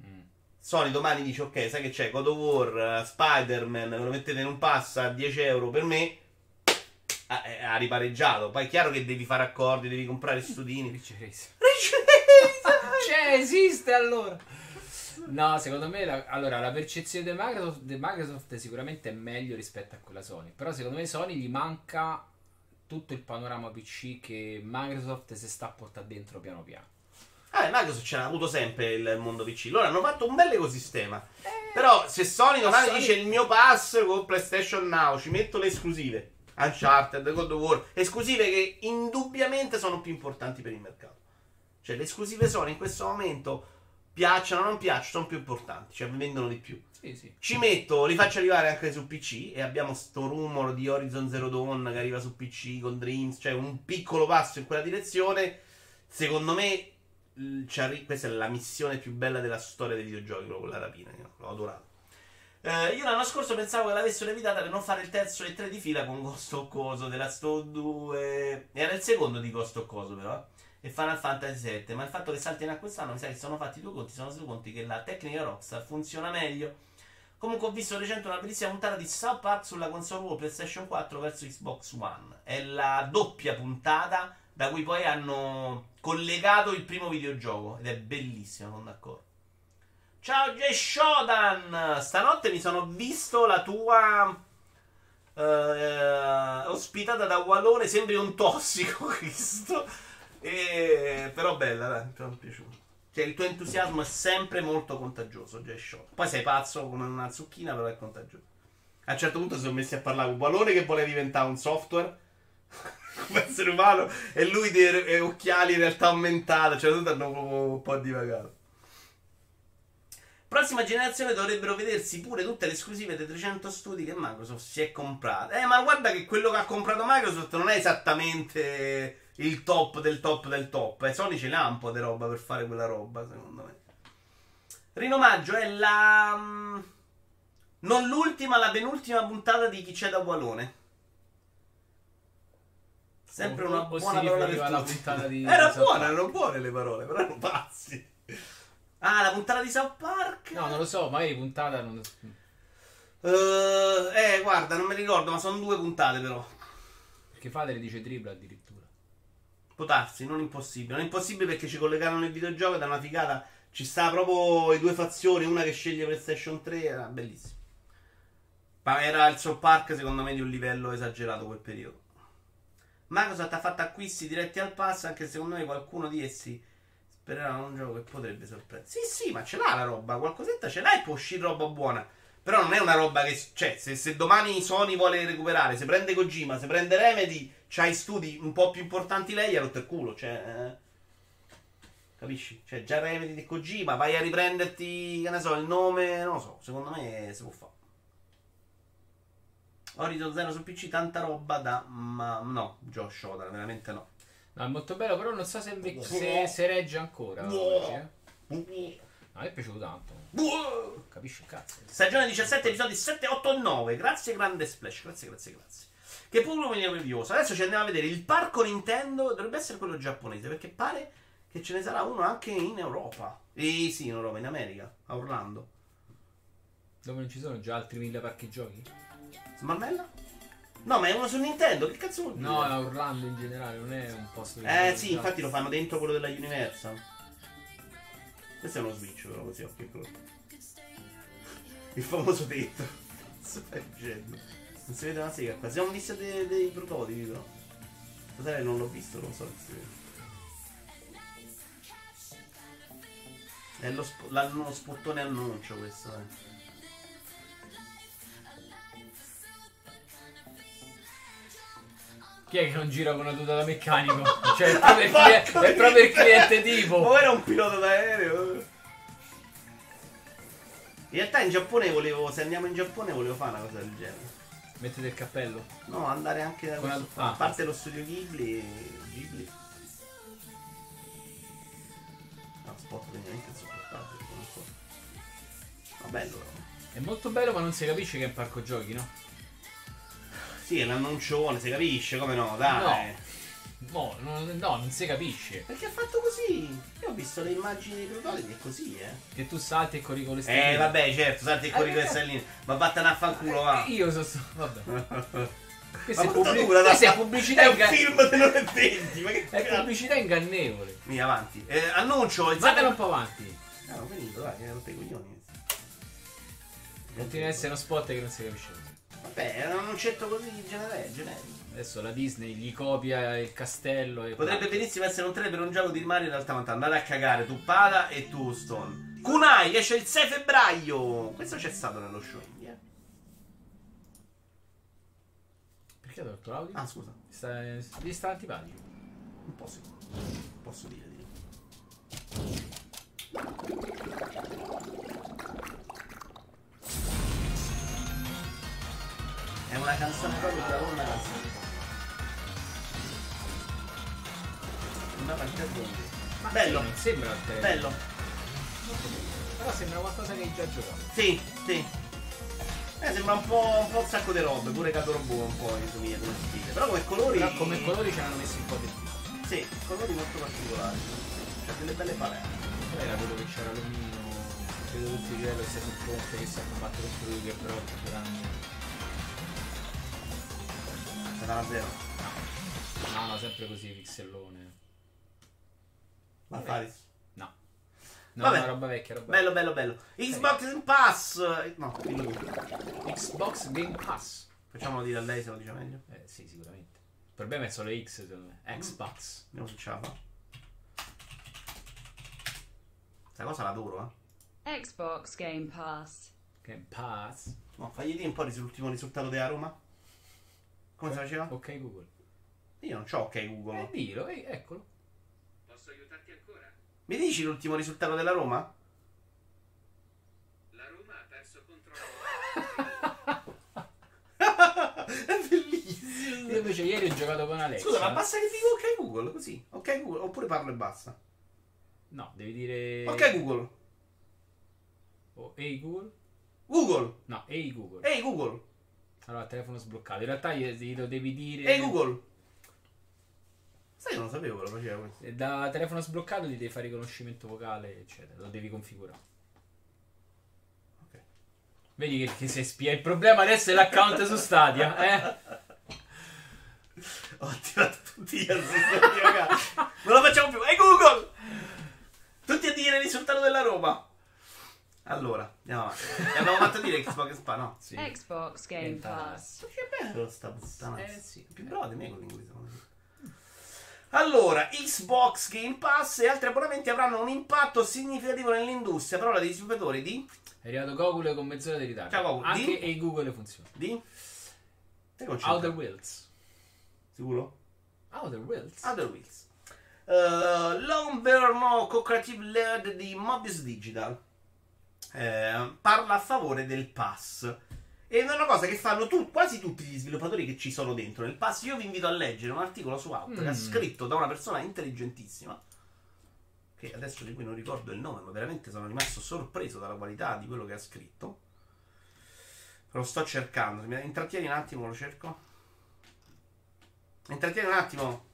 Mm. Sony domani dice: Ok, sai che c'è God of War, uh, Spider-Man, me lo mettete in un pass a 10 euro per me. Ha, ha ripareggiato. Poi è chiaro che devi fare accordi, devi comprare studini. Rich Race. Cioè, esiste allora. No, secondo me la, allora, la percezione di Microsoft, Microsoft sicuramente è meglio rispetto a quella Sony. Però secondo me Sony gli manca tutto il panorama PC che Microsoft si sta portando dentro piano piano. Ah, Microsoft ce l'ha avuto sempre il mondo PC. Loro hanno fatto un bel ecosistema. Eh, Però se Sony domani Sony... dice il mio pass con PlayStation Now, ci metto le esclusive. Uncharted, God of War, esclusive che indubbiamente sono più importanti per il mercato. Cioè, le esclusive Sony in questo momento piacciono o non piacciono, sono più importanti, cioè vendono di più. Sì, sì. Ci metto, li faccio arrivare anche su PC e abbiamo sto rumor di Horizon Zero Dawn che arriva su PC con Dreams, cioè un piccolo passo in quella direzione. Secondo me questa è la missione più bella della storia dei videogiochi, con la rapina, l'ho adorato. Eh, io l'anno scorso pensavo che l'avessero evitata per non fare il terzo e tre di fila con Ghost of Coso della Sto 2. Era il secondo di Ghost of Coso, però. E Final Fantasy VII. Ma il fatto che saltino a quest'anno mi sa che sono fatti due conti. Sono due conti che la tecnica Rockstar funziona meglio Comunque ho visto recente una bellissima puntata di South Park sulla console War PlayStation 4 verso Xbox One. È la doppia puntata da cui poi hanno collegato il primo videogioco ed è bellissima, sono d'accordo. Ciao Jay Shodan! Stanotte mi sono visto la tua eh, ospitata da Wallone, sembri un tossico Cristo. E... Però bella, dai, mi è piaciuto. Cioè, il tuo entusiasmo è sempre molto contagioso, Jay Shot. Poi sei pazzo come una zucchina, però è contagioso. A un certo punto si sono messi a parlare con Wallone che vuole diventare un software come essere umano e lui di occhiali in realtà aumentata, cioè tutti hanno un po' divagato. Prossima generazione dovrebbero vedersi pure tutte le esclusive dei 300 studi che Microsoft si è comprata. Eh, ma guarda che quello che ha comprato Microsoft non è esattamente il top del top del top. Eh, Sony ce l'ha un po' di roba per fare quella roba, secondo me. Rinomaggio è la. Mm, non l'ultima, la penultima puntata di Chi c'è da Bualone. Sempre una buona parola per tutti. Era buona, erano buone le parole, però erano pazzi. Ah, la puntata di South Park? No, non lo so, magari puntata non... Uh, eh, guarda, non mi ricordo, ma sono due puntate però. Perché Fadere dice tripla addirittura. Può darsi, non impossibile. Non impossibile perché ci collegarono il videogioco da una figata. Ci sta proprio i due fazioni, una che sceglie PlayStation 3, era bellissimo. Ma era il South Park secondo me di un livello esagerato quel periodo. Microsoft ha fatto acquisti diretti al pass, anche secondo me qualcuno di essi Spererà un gioco che potrebbe sorprendere. Sì, sì, ma ce l'ha la roba. Qualcosetta ce l'ha e può uscire roba buona. Però non è una roba che. Cioè, se, se domani Sony vuole recuperare, se prende Kojima, se prende Remedy, c'hai studi un po' più importanti lei, ha rotto il culo. Cioè. Eh, capisci? Cioè, già Remedy di Kojima, vai a riprenderti, che ne so, il nome. Non lo so, secondo me si può fare. Horizon 0 su PC, tanta roba da. Ma no, Josh Oda, veramente no. No, è molto bello, però non so se, se, se regge ancora. Oggi, eh. No, mi è piaciuto tanto. Capisci il cazzo. Stagione 17, episodi 7, 8 e 9. Grazie, grande splash. Grazie, grazie, grazie. Che pubblico meraviglioso. Adesso ci andiamo a vedere il parco Nintendo. Dovrebbe essere quello giapponese. Perché pare che ce ne sarà uno anche in Europa. E sì, in Europa, in America, a Orlando. Dove non ci sono già altri mille parchi giochi? Smarmella? No, ma è uno su Nintendo, che cazzo vuol dire? No, è Orlando in generale, non è un posto di Eh sì, infatti lo fanno dentro quello della Universal. Questo è uno Switch però così occhio e croce. Il famoso tetto. Non si vede una sega qua. Siamo visti dei, dei prototipi però. Fratello non l'ho visto, non so se. È lo, sp- lo spottone annuncio questo, eh. Chi è che non gira con una tuta da meccanico? Cioè, è proprio il, cliente, è proprio il cliente tipo. Ma era un pilota d'aereo. In realtà in Giappone volevo, se andiamo in Giappone volevo fare una cosa del genere. Mettete il cappello? No, andare anche da questo, ah, a parte lo studio Ghibli. Ghibli. No, spot veramente insopportabile. Ma bello però. È molto bello ma non si capisce che è un parco giochi, no? Sì, è un annuncione, si capisce, come no, dai. No. No, no, no, non si capisce. Perché ha fatto così? Io ho visto le immagini dei prototipi, è così, eh. Che tu salti e corri con le stelline. Eh, vabbè, certo, salti e corri con le eh, stelline. Ma vattene a fanculo, va. Eh, io so, so vabbè. Questa è, pubblic- dura, questa è pubblicità È un inga- film dei 920, ma che È cazzo? pubblicità ingannevole. Vieni avanti. Eh, annuncio. Il Vattene un po' avanti. Ah, ho finito, dai, ero i coglioni. Continua a essere uno spot che non si capisce. Vabbè, era un annunzetto così generico. Adesso la Disney gli copia il castello e Potrebbe benissimo essere un trailer per un gioco di Mario in realtà ma andate a cagare tu Pada e tu Stone. Kunai esce il 6 febbraio. Questo c'è stato nello show indie. Eh? Perché ha tolto l'audio? Ah, scusa. Sta, gli sta antipatico. Un po' sì. Posso dire di canzone proprio una canzone. Una partita Ma Bello. Sì, sembra te. Bello. Però sembra qualcosa che hai già giocato. Sì, sì. Eh, sembra un po', un po' un sacco di robe, pure Cadorobo un po' in somiglia come stile. Però come colori. Però come colori ce l'hanno messi un po' di più. Sì, colori molto particolari. C'ha delle belle palette. Era quello che c'era l'omino? Credo tutti i livelli sia sul ponte che si hanno fatto contro lui che però durante. Sarà zero. No, no, sempre così, pixellone. Ma fare. No. No, Vabbè. no, roba vecchia, roba Bello, bello, bello. Xbox in Pass. No, dillo tu. Xbox Game Pass. Facciamolo dire a lei se lo dice meglio. Eh, sì, sicuramente. Il problema è solo X, secondo me. Xbox. Vediamo se ce la fa. Questa cosa l'adoro, eh. Xbox Game Pass. Game Pass. No, fagli dire un po' l'ultimo risultato della Roma. Come si faceva? Ok, Google. Io non c'ho ok Google. Eh, dillo, eh, eccolo. Posso aiutarti ancora? Mi dici l'ultimo risultato della Roma? La Roma ha perso contro È bellissimo. Io invece ieri ho giocato con Alexa. Scusa, ma basta che dico ok Google, così. Ok Google, oppure parlo e basta. No, devi dire. Ok Google. Oh, ehi Google? Google. No, ehi Google. Ehi Google. Allora, telefono sbloccato. In realtà gli- glielo devi dire. Ehi Google. Sai, io non sapevo che lo faceva questo. Da telefono sbloccato ti devi fare riconoscimento vocale, eccetera. Lo devi configurare. Ok. Vedi che, che sei spia. Il problema adesso è l'account su Stadia, eh? Ho attivato tutti gli vocali. Non lo facciamo più. Ehi Google. Tutti a dire il risultato della Roma. Allora, andiamo avanti. E abbiamo fatto dire Xbox Spa, no? Sì. Xbox Game Game Pass. Che bello sta puttana. Eh, sì. Più bravo di me con l'inglese. Allora, Xbox Game Pass e altri abbonamenti avranno un impatto significativo nell'industria. Parola degli sviluppatori di. È arrivato Google con mezz'ora di ritardo. Ciao, Google. Anche Di? ehi Google funziona. di. Outer Wills. Sicuro? Outer Wills? Other Wheels. Uh, Lomberno Co-Creative Led di Mobius Digital eh, parla a favore del pass. Ed è una cosa che fanno tu- quasi tutti gli sviluppatori che ci sono dentro nel pass. Io vi invito a leggere un articolo su Outrage Mm. scritto da una persona intelligentissima. Che adesso di cui non ricordo il nome, ma veramente sono rimasto sorpreso dalla qualità di quello che ha scritto. Lo sto cercando. Mi intrattieni un attimo, lo cerco. Intrattieni un attimo.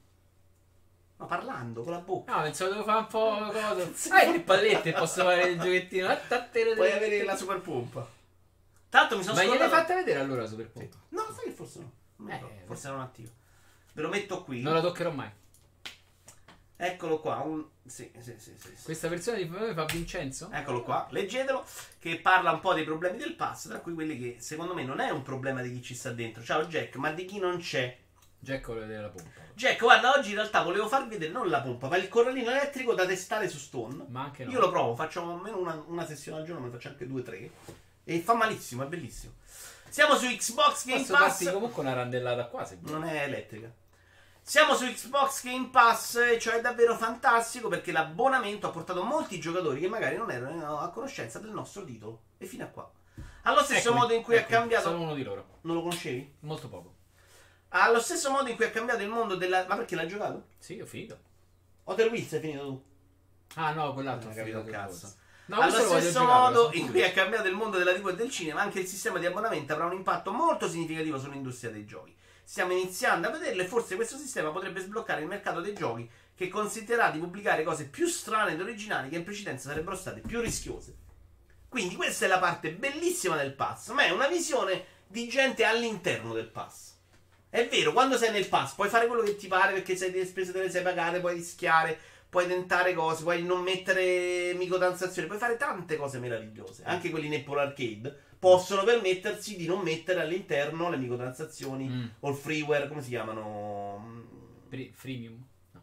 Ma parlando con la bocca. No, pensavo devo fare un po' cosa. Sai le pallette posso fare il giochettino. Puoi avere la super pompa. Tanto mi sono Ma gliel'hai fatta vedere allora la super pompa? No, sai che forse no. Non Eh, so, forse non attivo. Ve lo metto qui. Non la toccherò mai. Eccolo qua. Un... Sì, sì, sì, sì, sì. Questa versione di fa Vincenzo? Eccolo qua, leggetelo, che parla un po' dei problemi del pass, tra cui quelli che secondo me non è un problema di chi ci sta dentro. Ciao Jack, ma di chi non c'è. Jack vuole vedere la pompa. Jack, guarda, oggi in realtà volevo farvi vedere non la pompa, ma il corallino elettrico da testare su Stone. Ma anche no. Io lo provo, faccio almeno una, una sessione al giorno, ne faccio anche due o tre. E fa malissimo, è bellissimo. Siamo su Xbox Game Posso Pass. comunque una randellata qua se. Non è elettrica. Siamo su Xbox Game Pass, cioè è davvero fantastico perché l'abbonamento ha portato molti giocatori che magari non erano a conoscenza del nostro titolo. E fino a qua. Allo stesso Eccomi, modo in cui eccomi, ha cambiato. Sono uno di loro. Non lo conoscevi? Molto poco. Allo stesso modo in cui ha cambiato il mondo della. Ma perché l'hai giocato? Sì, ho finito. Other Wheels hai finito tu. Ah no, quell'altro. Non ho hai capito un cazzo. No, Allo stesso modo in cui ha cambiato il mondo della TV e del cinema, anche il sistema di abbonamento avrà un impatto molto significativo sull'industria dei giochi. Stiamo iniziando a vederlo e forse questo sistema potrebbe sbloccare il mercato dei giochi che consentirà di pubblicare cose più strane ed originali che in precedenza sarebbero state più rischiose. Quindi questa è la parte bellissima del pass, ma è una visione di gente all'interno del pass. È vero, quando sei nel pass puoi fare quello che ti pare perché sei le spese te le sai pagare, puoi rischiare, puoi tentare cose, puoi non mettere microtransazioni, puoi fare tante cose meravigliose. Anche quelli in Apple Arcade possono permettersi di non mettere all'interno le microtransazioni Mm. o il freeware, come si chiamano? Pri- freemium. No.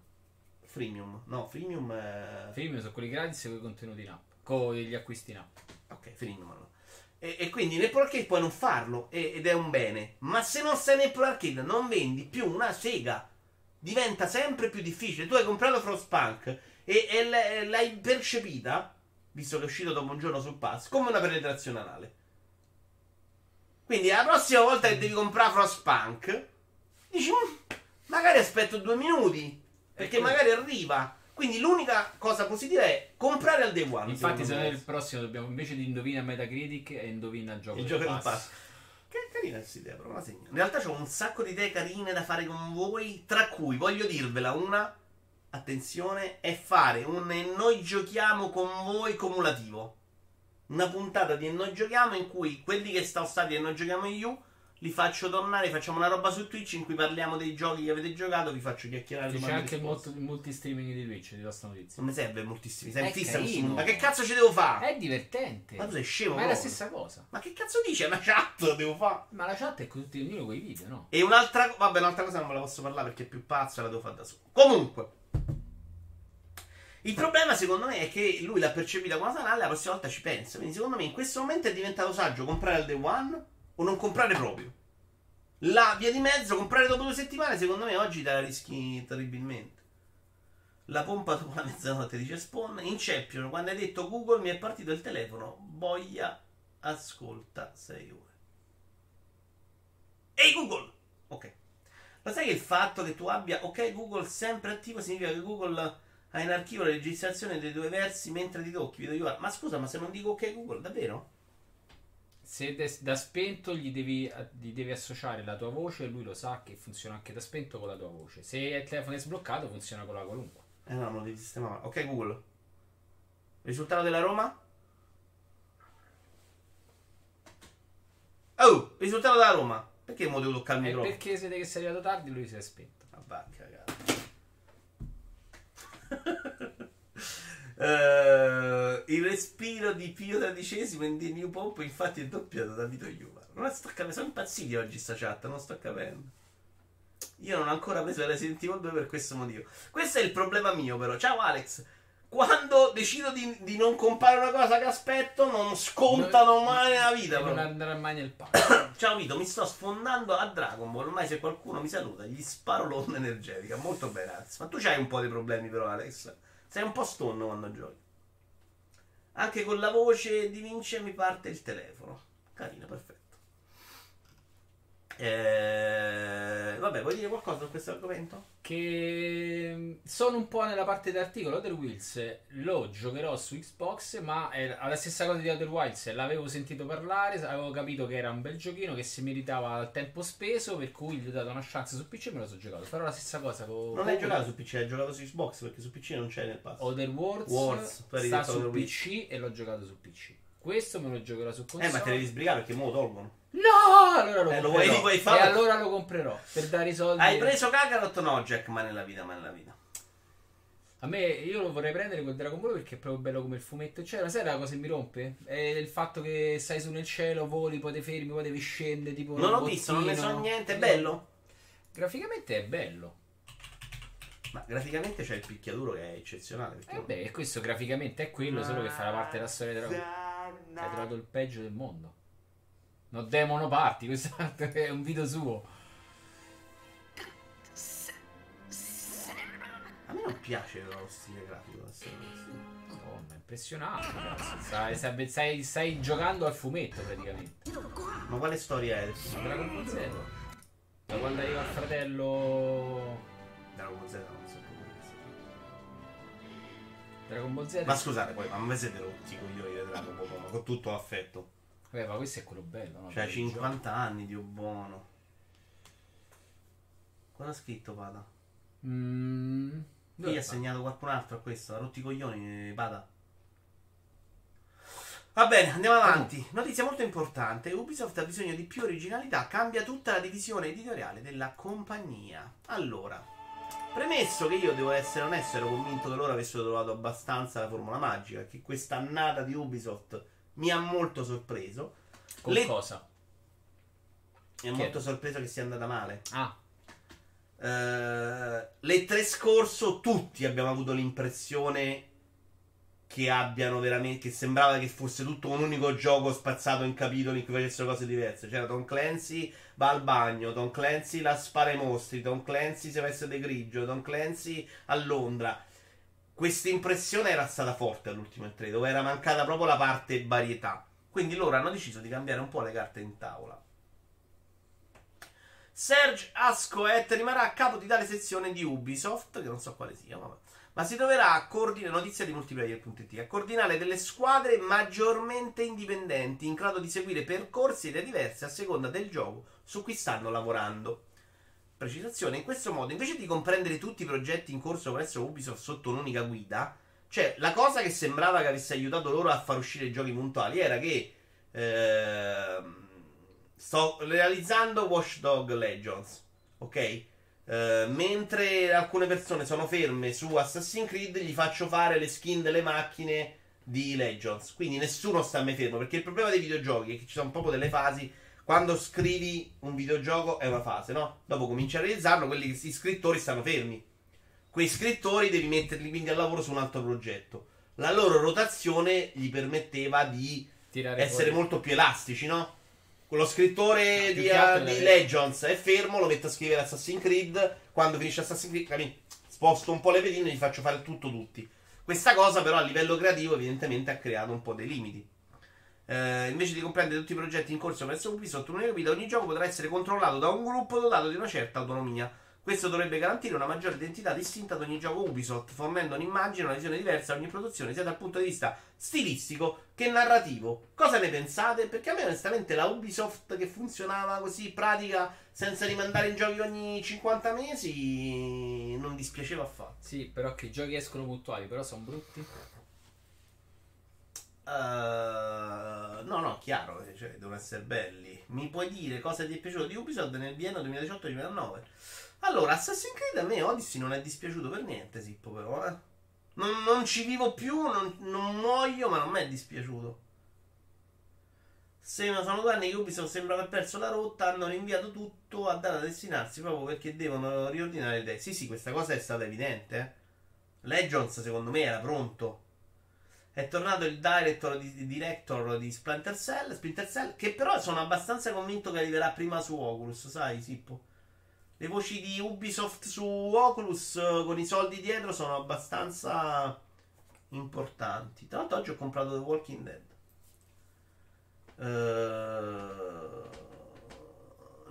Freemium. No, freemium è... Freemium sono quelli gratis con i contenuti in app. Con gli acquisti in app. Ok, freemium allora. E, e quindi in Apple Arcade puoi non farlo e- ed è un bene. Ma se non stai in Apple Arcade non vendi più una sega. Diventa sempre più difficile. Tu hai comprato Frostpunk e, e l'hai percepita, visto che è uscito dopo un giorno sul pass, come una penetrazione anale. Quindi la prossima volta che devi comprare Frostpunk, dici, "Mm, magari aspetto due minuti, perché Ecco. magari arriva. Quindi l'unica cosa positiva è comprare al day one. Infatti, se noi il prossimo dobbiamo invece di indovina Metacritic e indovina il gioco. Il del gioco del pass. pass. Che carina questa idea, però la segno. In realtà c'ho un sacco di idee carine da fare con voi, tra cui voglio dirvela una, attenzione, è fare un noi giochiamo con voi cumulativo. Una puntata di Noi Giochiamo in cui quelli che sono stati E Noi Giochiamo You li faccio tornare, facciamo una roba su Twitch in cui parliamo dei giochi che avete giocato, vi faccio chiacchierare C'è anche il risposte. multi, multi-streaming di Twitch, di questa notizia. Non mi serve moltissimi. Sei fissa Ma che cazzo ci devo fare? È divertente. Ma tu sei scemo, Ma è la stessa cosa. Ma che cazzo dice? È una chat, devo fare. Ma la chat è con tutti ognuno con i video, no? E un'altra Vabbè, un'altra cosa non ve la posso parlare perché è più pazzo e la devo fare da solo. Comunque. Il problema secondo me è che lui l'ha percepita come una sanale la prossima volta ci pensa. Quindi secondo me in questo momento è diventato saggio comprare al day one o non comprare proprio. La via di mezzo, comprare dopo due settimane, secondo me oggi te la rischi terribilmente. La pompa dopo la mezzanotte dice Spawn. Inception, quando hai detto Google mi è partito il telefono. Boia, ascolta 6 ore. Ehi Google! Ok. Lo sai che il fatto che tu abbia ok Google sempre attivo significa che Google ha in archivio la registrazione dei due versi mentre ti tocchi video. Ma scusa, ma se non dico ok Google, davvero? Se de- da spento gli devi, gli devi associare la tua voce e lui lo sa che funziona anche da spento con la tua voce. Se il telefono è sbloccato funziona con la qualunque. Eh no, non devi sistemare. Ok Google. Risultato della Roma? Oh, risultato della Roma. Perché mo devo toccare il microfono? perché siete che sei arrivato tardi lui si è spento. Ma va a cagare. Eh, il respiro di Pio XIII in The New Pope infatti è doppiato da Vito Iuva. Non sto capendo, sono impazziti oggi sta chat, non sto capendo. Io non ho ancora preso Resident Evil 2 per questo motivo. Questo è il problema mio però. Ciao Alex. Quando decido di, di non comprare una cosa che aspetto, non scontano mai nella vita. Non andrà mai nel parco. Ciao Vito, mi sto sfondando a Dragon Ball. Ormai se qualcuno mi saluta, gli sparo l'onda energetica. Molto bene, Alex. Ma tu c'hai un po' di problemi, però, Alex. Sei un po' stonno quando giochi. Anche con la voce di Vince mi parte il telefono. Carino, perfetto. Eh, vabbè, vuoi dire qualcosa su questo argomento? che sono un po' nella parte dell'articolo Other Wheels lo giocherò su Xbox ma è la stessa cosa di Other Wilds l'avevo sentito parlare avevo capito che era un bel giochino che si meritava il tempo speso per cui gli ho dato una chance su PC e me lo sono giocato farò la stessa cosa con Non hai giocato su PC, hai giocato su Xbox perché su PC non c'è nel pass. Other Worlds, Wars, eri sta su. PC e l'ho giocato su PC questo me lo giocherò su console Eh, ma te devi sbrigare perché mo lo tolgono. No allora lo Eh, lo vuoi- vuoi e fare? allora lo comprerò per dare i soldi Hai preso Kakarot? No, Jack, ma nella vita, ma nella vita. A me io lo vorrei prendere con Dragon Ball perché è proprio bello come il fumetto. Cioè, ma sai la cosa che mi rompe? È il fatto che stai su nel cielo, voli, poi ti fermi, poi devi scendere. Tipo Non un ho visto, non ne so niente. È bello? Graficamente è bello. Ma graficamente c'è il picchiaduro che è eccezionale. Eh beh, questo graficamente è quello, solo che fa la parte della storia della Dragon Hai trovato il peggio del mondo. No Demon Party, questo è un video suo. A me non piace lo stile grafico. Madonna, impressionante. Stai, stai- stai- stai giocando al fumetto praticamente. Ma quale storia è? Dragon Ball Z. Da quando arriva il fratello. Dragon Ball Z non so questo. Dragon Ball Z. Ma scusate, poi, ma me siete rotti coglioni di Dragon Ball, ma con tutto l'affetto. Vabbè, ma questo è quello bello, no? Cioè, Del 50 anni, Dio buono. Cosa ha scritto Pada? Mm, dove Chi ha segnato qualcun altro a questo? Ha rotto i coglioni, eh, Pada. Va bene, andiamo avanti. Notizia molto importante. Ubisoft ha bisogno di più originalità, cambia tutta la divisione editoriale della compagnia. Allora, premesso che io devo essere onesto, ero convinto che loro avessero trovato abbastanza la formula magica, che questa annata di Ubisoft mi ha molto sorpreso. Con Le- cosa? Mi ha molto sorpreso che sia andata male. Ah, Eh, le tre scorso tutti abbiamo avuto l'impressione che abbiano veramente che sembrava che fosse tutto un unico gioco spazzato in capitoli in cui facessero cose diverse c'era Tom Clancy va al bagno Tom Clancy la spara ai mostri Tom Clancy si veste di grigio Tom Clancy a Londra questa impressione era stata forte all'ultimo E3 dove era mancata proprio la parte varietà quindi loro hanno deciso di cambiare un po' le carte in tavola Serge Ascoet rimarrà a capo di tale sezione di Ubisoft, che non so quale sia, vabbè. ma si troverà a coordinare, notizia di multiplayer.it, a coordinare delle squadre maggiormente indipendenti, in grado di seguire percorsi ed idee diverse a seconda del gioco su cui stanno lavorando. Precisazione, in questo modo, invece di comprendere tutti i progetti in corso presso Ubisoft sotto un'unica guida, Cioè, la cosa che sembrava che avesse aiutato loro a far uscire i giochi puntuali era che ehm, sto realizzando Watch Dog Legends, ok? Eh, mentre alcune persone sono ferme su Assassin's Creed, gli faccio fare le skin delle macchine di Legends. Quindi nessuno sta mai fermo. Perché il problema dei videogiochi è che ci sono proprio delle fasi. Quando scrivi un videogioco è una fase, no? Dopo cominci a realizzarlo, quelli che si scrittori stanno fermi. Quei scrittori devi metterli quindi al lavoro su un altro progetto. La loro rotazione gli permetteva di Tirare essere fuori. molto più elastici, no? Quello scrittore No, di, di Legends è fermo, lo metto a scrivere Assassin's Creed. Quando finisce Assassin's Creed, capi? sposto un po' le pedine e gli faccio fare tutto tutti. Questa cosa, però, a livello creativo, evidentemente ha creato un po' dei limiti. Eh, invece di comprendere tutti i progetti in corso presso Ubisoft, un'unica guida, ogni gioco potrà essere controllato da un gruppo dotato di una certa autonomia. Questo dovrebbe garantire una maggiore identità distinta ad ogni gioco Ubisoft, fornendo un'immagine, una visione diversa a ogni produzione, sia dal punto di vista stilistico che narrativo. Cosa ne pensate? Perché a me onestamente la Ubisoft che funzionava così pratica, senza rimandare in giochi ogni 50 mesi, non dispiaceva affatto. Sì, però che i giochi escono puntuali, però sono brutti. Uh, no, no, chiaro, eh, cioè, devono essere belli. Mi puoi dire cosa ti è piaciuto di Ubisoft nel biennio 2018-2019? Allora, Assassin's Creed a me Odyssey non è dispiaciuto per niente, Sippo, però, eh. Non, non ci vivo più, non, non muoio, ma non mi è dispiaciuto. Se sono due anni che Ubisoft sembra aver perso la rotta, hanno rinviato tutto a data destinarsi proprio perché devono riordinare le idee. Sì, sì, questa cosa è stata evidente. Eh. Legends, secondo me, era pronto. È tornato il director di, director di Splinter Cell, Splinter Cell, che però sono abbastanza convinto che arriverà prima su Oculus, sai, Sippo. Le voci di Ubisoft su Oculus eh, con i soldi dietro sono abbastanza importanti. Tra l'altro oggi ho comprato The Walking Dead. Eh,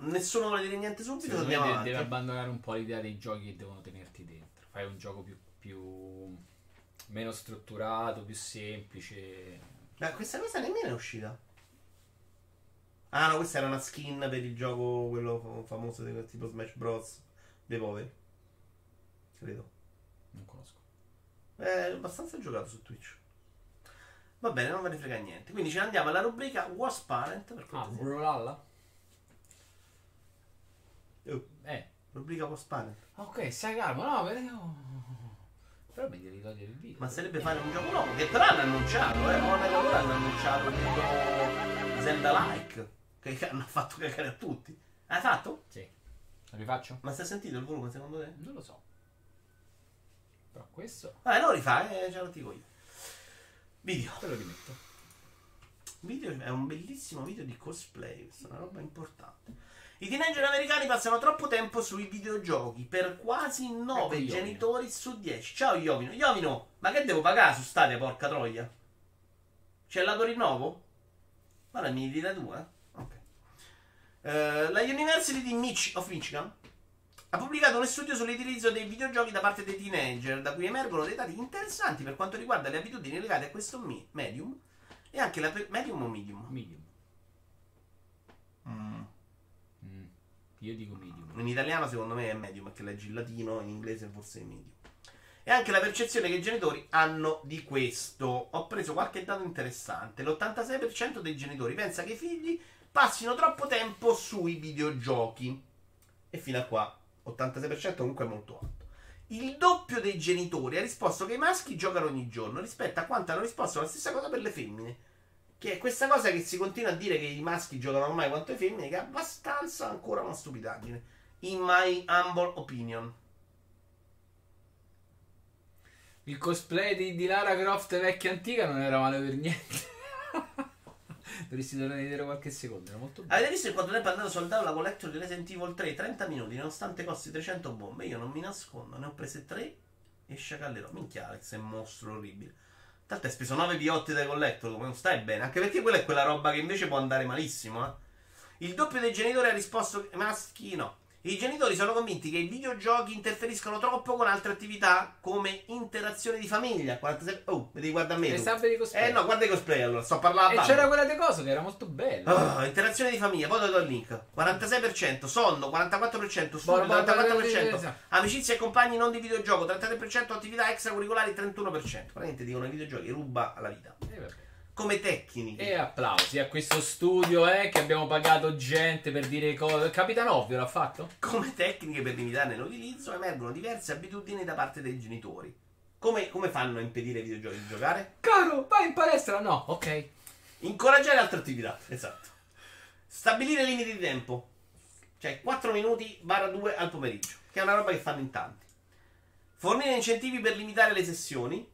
nessuno vuole dire niente subito, Secondo me avanti. deve abbandonare un po' l'idea dei giochi che devono tenerti dentro. Fai un gioco più, più meno strutturato, più semplice. Ma questa cosa nemmeno è uscita. Ah no, questa era una skin per il gioco, quello fa- famoso tipo Smash Bros. dei poveri. Credo. Non conosco. È abbastanza giocato su Twitch. Va bene, non me ne frega niente. Quindi ce ne andiamo alla rubrica Was Parent. Per Ah. Brawlhalla? Oh, Eh. rubrica Was Parent. Ok, stai calmo, no, però... Però mi devi togliere il video. Ma sarebbe fare un gioco nuovo. Che però hanno annunciato, eh. Warner Bros. hanno annunciato tutto Zelda-like. Che hanno fatto cagare a tutti. Hai fatto? Sì. Lo rifaccio? Ma stai sentito il volume secondo te? Non lo so. Però questo Vabbè, lo rifai, eh, ce lo dico io. Video. te lo rimetto. Video è un bellissimo video di cosplay, questa è una roba importante. I teenager americani passano troppo tempo sui videogiochi per quasi 9 Ecco Iovino. genitori su 10. Ciao Iovino. Iovino, ma che devo pagare su Stadia, porca troia? C'è il lato rinnovo? Guarda, mi dire tu, eh. Ok. Eh, la University di Mich- of Michigan ha pubblicato uno studio sull'utilizzo dei videogiochi da parte dei teenager, da cui emergono dei dati interessanti per quanto riguarda le abitudini legate a questo mi- medium e anche la pe- medium o medium. Medium. Mm. Io dico medium. In italiano secondo me è medium perché leggi il latino, in inglese forse è medium. E anche la percezione che i genitori hanno di questo. Ho preso qualche dato interessante. L'86% dei genitori pensa che i figli passino troppo tempo sui videogiochi. E fino a qua, 86% comunque è molto alto. Il doppio dei genitori ha risposto che i maschi giocano ogni giorno rispetto a quanto hanno risposto la stessa cosa per le femmine. Che è questa cosa che si continua a dire che i maschi giocano ormai quanto le femmine, che è abbastanza ancora una stupidaggine. In my humble opinion. Il cosplay di, di Lara Croft vecchia antica non era male per niente. Dovresti tornare vedere qualche secondo, era molto bello. Avete visto in quanto tempo è andato soldato la collector di Resident Evil 3? 30 minuti, nonostante costi 300 bombe. Io non mi nascondo, ne ho prese 3 e sciacallerò. Minchia Alex, è un mostro orribile. Tanto hai speso 9 piotti dai collector, come non stai bene. Anche perché quella è quella roba che invece può andare malissimo, eh. Il doppio dei genitori ha risposto maschi no. I genitori sono convinti che i videogiochi interferiscono troppo con altre attività come interazione di famiglia. 46... Oh, vedi, guarda a me. E sta di cosplay. Eh no, guarda i cosplay allora, sto parlando. E banda. c'era quella di cosa che era molto bella. Oh, interazione di famiglia, poi do il link. 46%, sonno, 44%, studio, Boh, boh, 44%, boh, boh, amicizia e compagni non di videogioco, 33%, attività extracurricolari, 31%. Praticamente dicono i videogiochi ruba la vita. E vabbè. Come tecniche. E applausi a questo studio eh, che abbiamo pagato gente per dire cose. Capitan Ovvio l'ha fatto? Come tecniche per limitarne l'utilizzo emergono diverse abitudini da parte dei genitori. Come, come fanno a impedire ai videogiochi di giocare? Caro, vai in palestra? No, ok. Incoraggiare altre attività, esatto. Stabilire limiti di tempo. Cioè 4 minuti barra 2 al pomeriggio, che è una roba che fanno in tanti. Fornire incentivi per limitare le sessioni.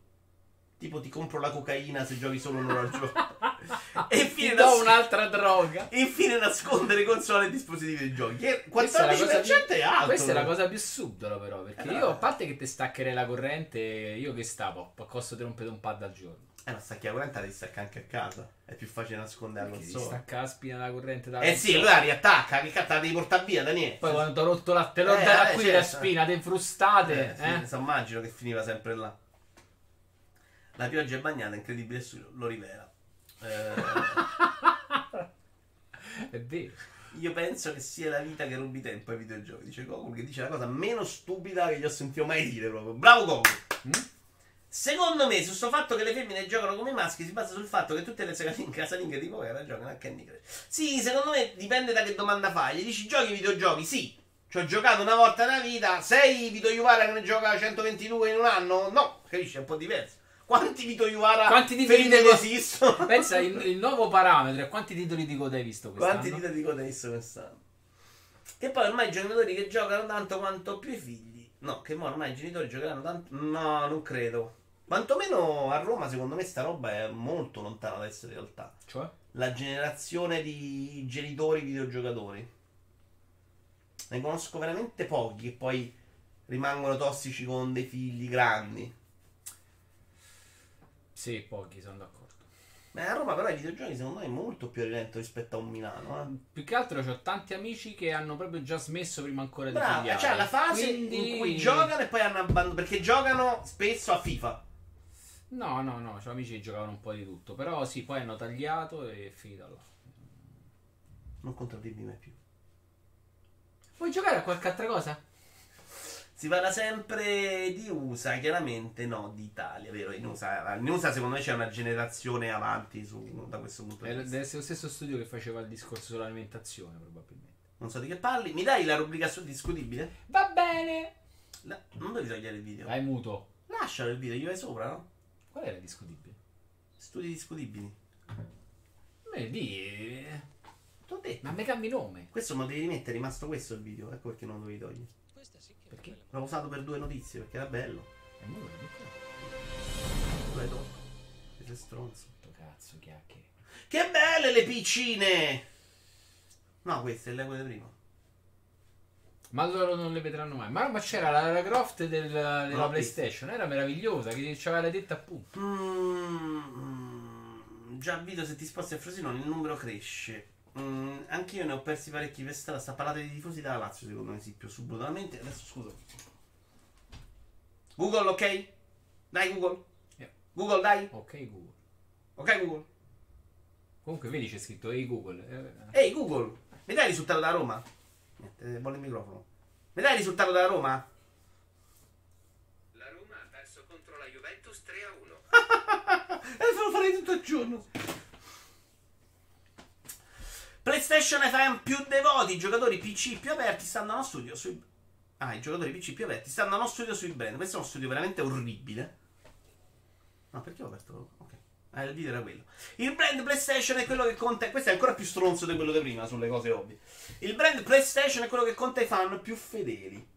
Tipo ti compro la cocaina se giochi solo un'ora al giorno. e Ti infine, do nas- un'altra droga. infine nascondere console e dispositivi di giochi. Che Questa è la 14% cosa è, più- alto. Questa è la cosa più subdola, però. Perché Eh, io, a parte che ti staccherei la corrente, io che stavo, a costo di rompere un pad al giorno. Eh, ma stacchi la corrente ti stacca anche a casa. È più facile nascondere la Perché ti console. stacca la spina la corrente da Eh sì, allora la riattacca, che cazzo la devi portare via, Daniele? Poi quando ti ho rotto la te l'ho Eh, data eh, qui certo. la spina, te frustate. Eh, Eh, sì, so, immagino che finiva sempre là. La pioggia è bagnata, incredibile studio, lo rivela. Eh, È vero. io penso che sia la vita che rubi tempo ai videogiochi, dice Goku, che dice la cosa meno stupida che gli ho sentito mai dire proprio. Bravo Goku! Mm? Secondo me, su sto fatto che le femmine giocano come i maschi, si basa sul fatto che tutte le casalinghe, casalinghe tipo era giocano a Candy Crush. Sì, secondo me dipende da che domanda fai. Gli dici giochi videogiochi? Sì. Ci ho giocato una volta nella vita. Sei Vito Iuvara che ne gioca 122 in un anno? No, capisci? È un po' diverso. Quanti Vito Iuvara Quanti titoli di- esistono? Pensa, il, il nuovo parametro è quanti titoli di coda hai visto quest'anno? Quanti dita di coda hai visto quest'anno? Che poi ormai i giocatori che giocano tanto quanto più i figli. No, che ormai i genitori giocheranno tanto. No, non credo. Quantomeno a Roma, secondo me, sta roba è molto lontana da essere realtà. Cioè? La generazione di genitori videogiocatori. Ne conosco veramente pochi che poi rimangono tossici con dei figli grandi. Sì, pochi, sono d'accordo. Ma a Roma però i videogiochi secondo me è molto più rilento rispetto a un Milano. Eh. Più che altro ho tanti amici che hanno proprio già smesso prima ancora di Brava, figliare. cioè la fase Quindi- in cui giocano e poi hanno abbandonato. Perché giocano spesso a FIFA. No, no, no, c'ho amici che giocavano un po' di tutto. Però sì, poi hanno tagliato e è finita là. Non contraddirmi mai più. Vuoi giocare a qualche altra cosa? Si parla sempre di USA, chiaramente no, di Italia, vero? In USA, in USA secondo me c'è una generazione avanti su- da questo punto di vista. deve essere lo stesso studio che faceva il discorso sull'alimentazione, probabilmente. Non so di che parli. Mi dai la rubrica su discutibile? Va bene! La- Non devi togliere il video. Dai, muto. Lascialo il video, gli vai sopra, no? Qual era discutibile? Studi discutibili. Di... T'ho detto. Ma me cambi nome. Questo me lo devi rimettere, è rimasto questo il video. Ecco perché non lo devi togliere. Perché? L'ho usato per due notizie, perché era bello. E mo lo rimetto. Tu l'hai tolto. Che sei stronzo. Sto cazzo, chiacchiere. Che belle le piccine! No, queste, le quelle prima. Ma loro non le vedranno mai. Ma, ma c'era la Lara Croft del- della PlayStation, era meravigliosa, che ci aveva detta appunto. Mm, già video se ti sposti a Frosinone il numero cresce. Mm, anch'io ne ho persi parecchi per strada. Sta parlando di tifosi della Lazio, secondo me sì, più subdolamente. Adesso scusa. Google, ok? Dai Google. Yeah. Google, dai. Ok Google. Ok Google. Comunque vedi c'è scritto Ehi Google. Eh, Ehi Google, mi dai il risultato da Roma? Niente, eh, vuole il microfono. Mi dai il risultato da Roma? La Roma ha perso contro la Juventus 3 a 1. E lo farò fare tutto il giorno. PlayStation FM più devoti, i giocatori PC più aperti stanno allo studio sui. Ah, i giocatori PC più aperti stanno allo studio sui brand. Questo è uno studio veramente orribile. No, perché ho aperto? Ok. Ah, il video era quello. Il brand PlayStation è quello che conta. Questo è ancora più stronzo di quello di prima sulle cose ovvie. Il brand PlayStation è quello che conta i fan più fedeli.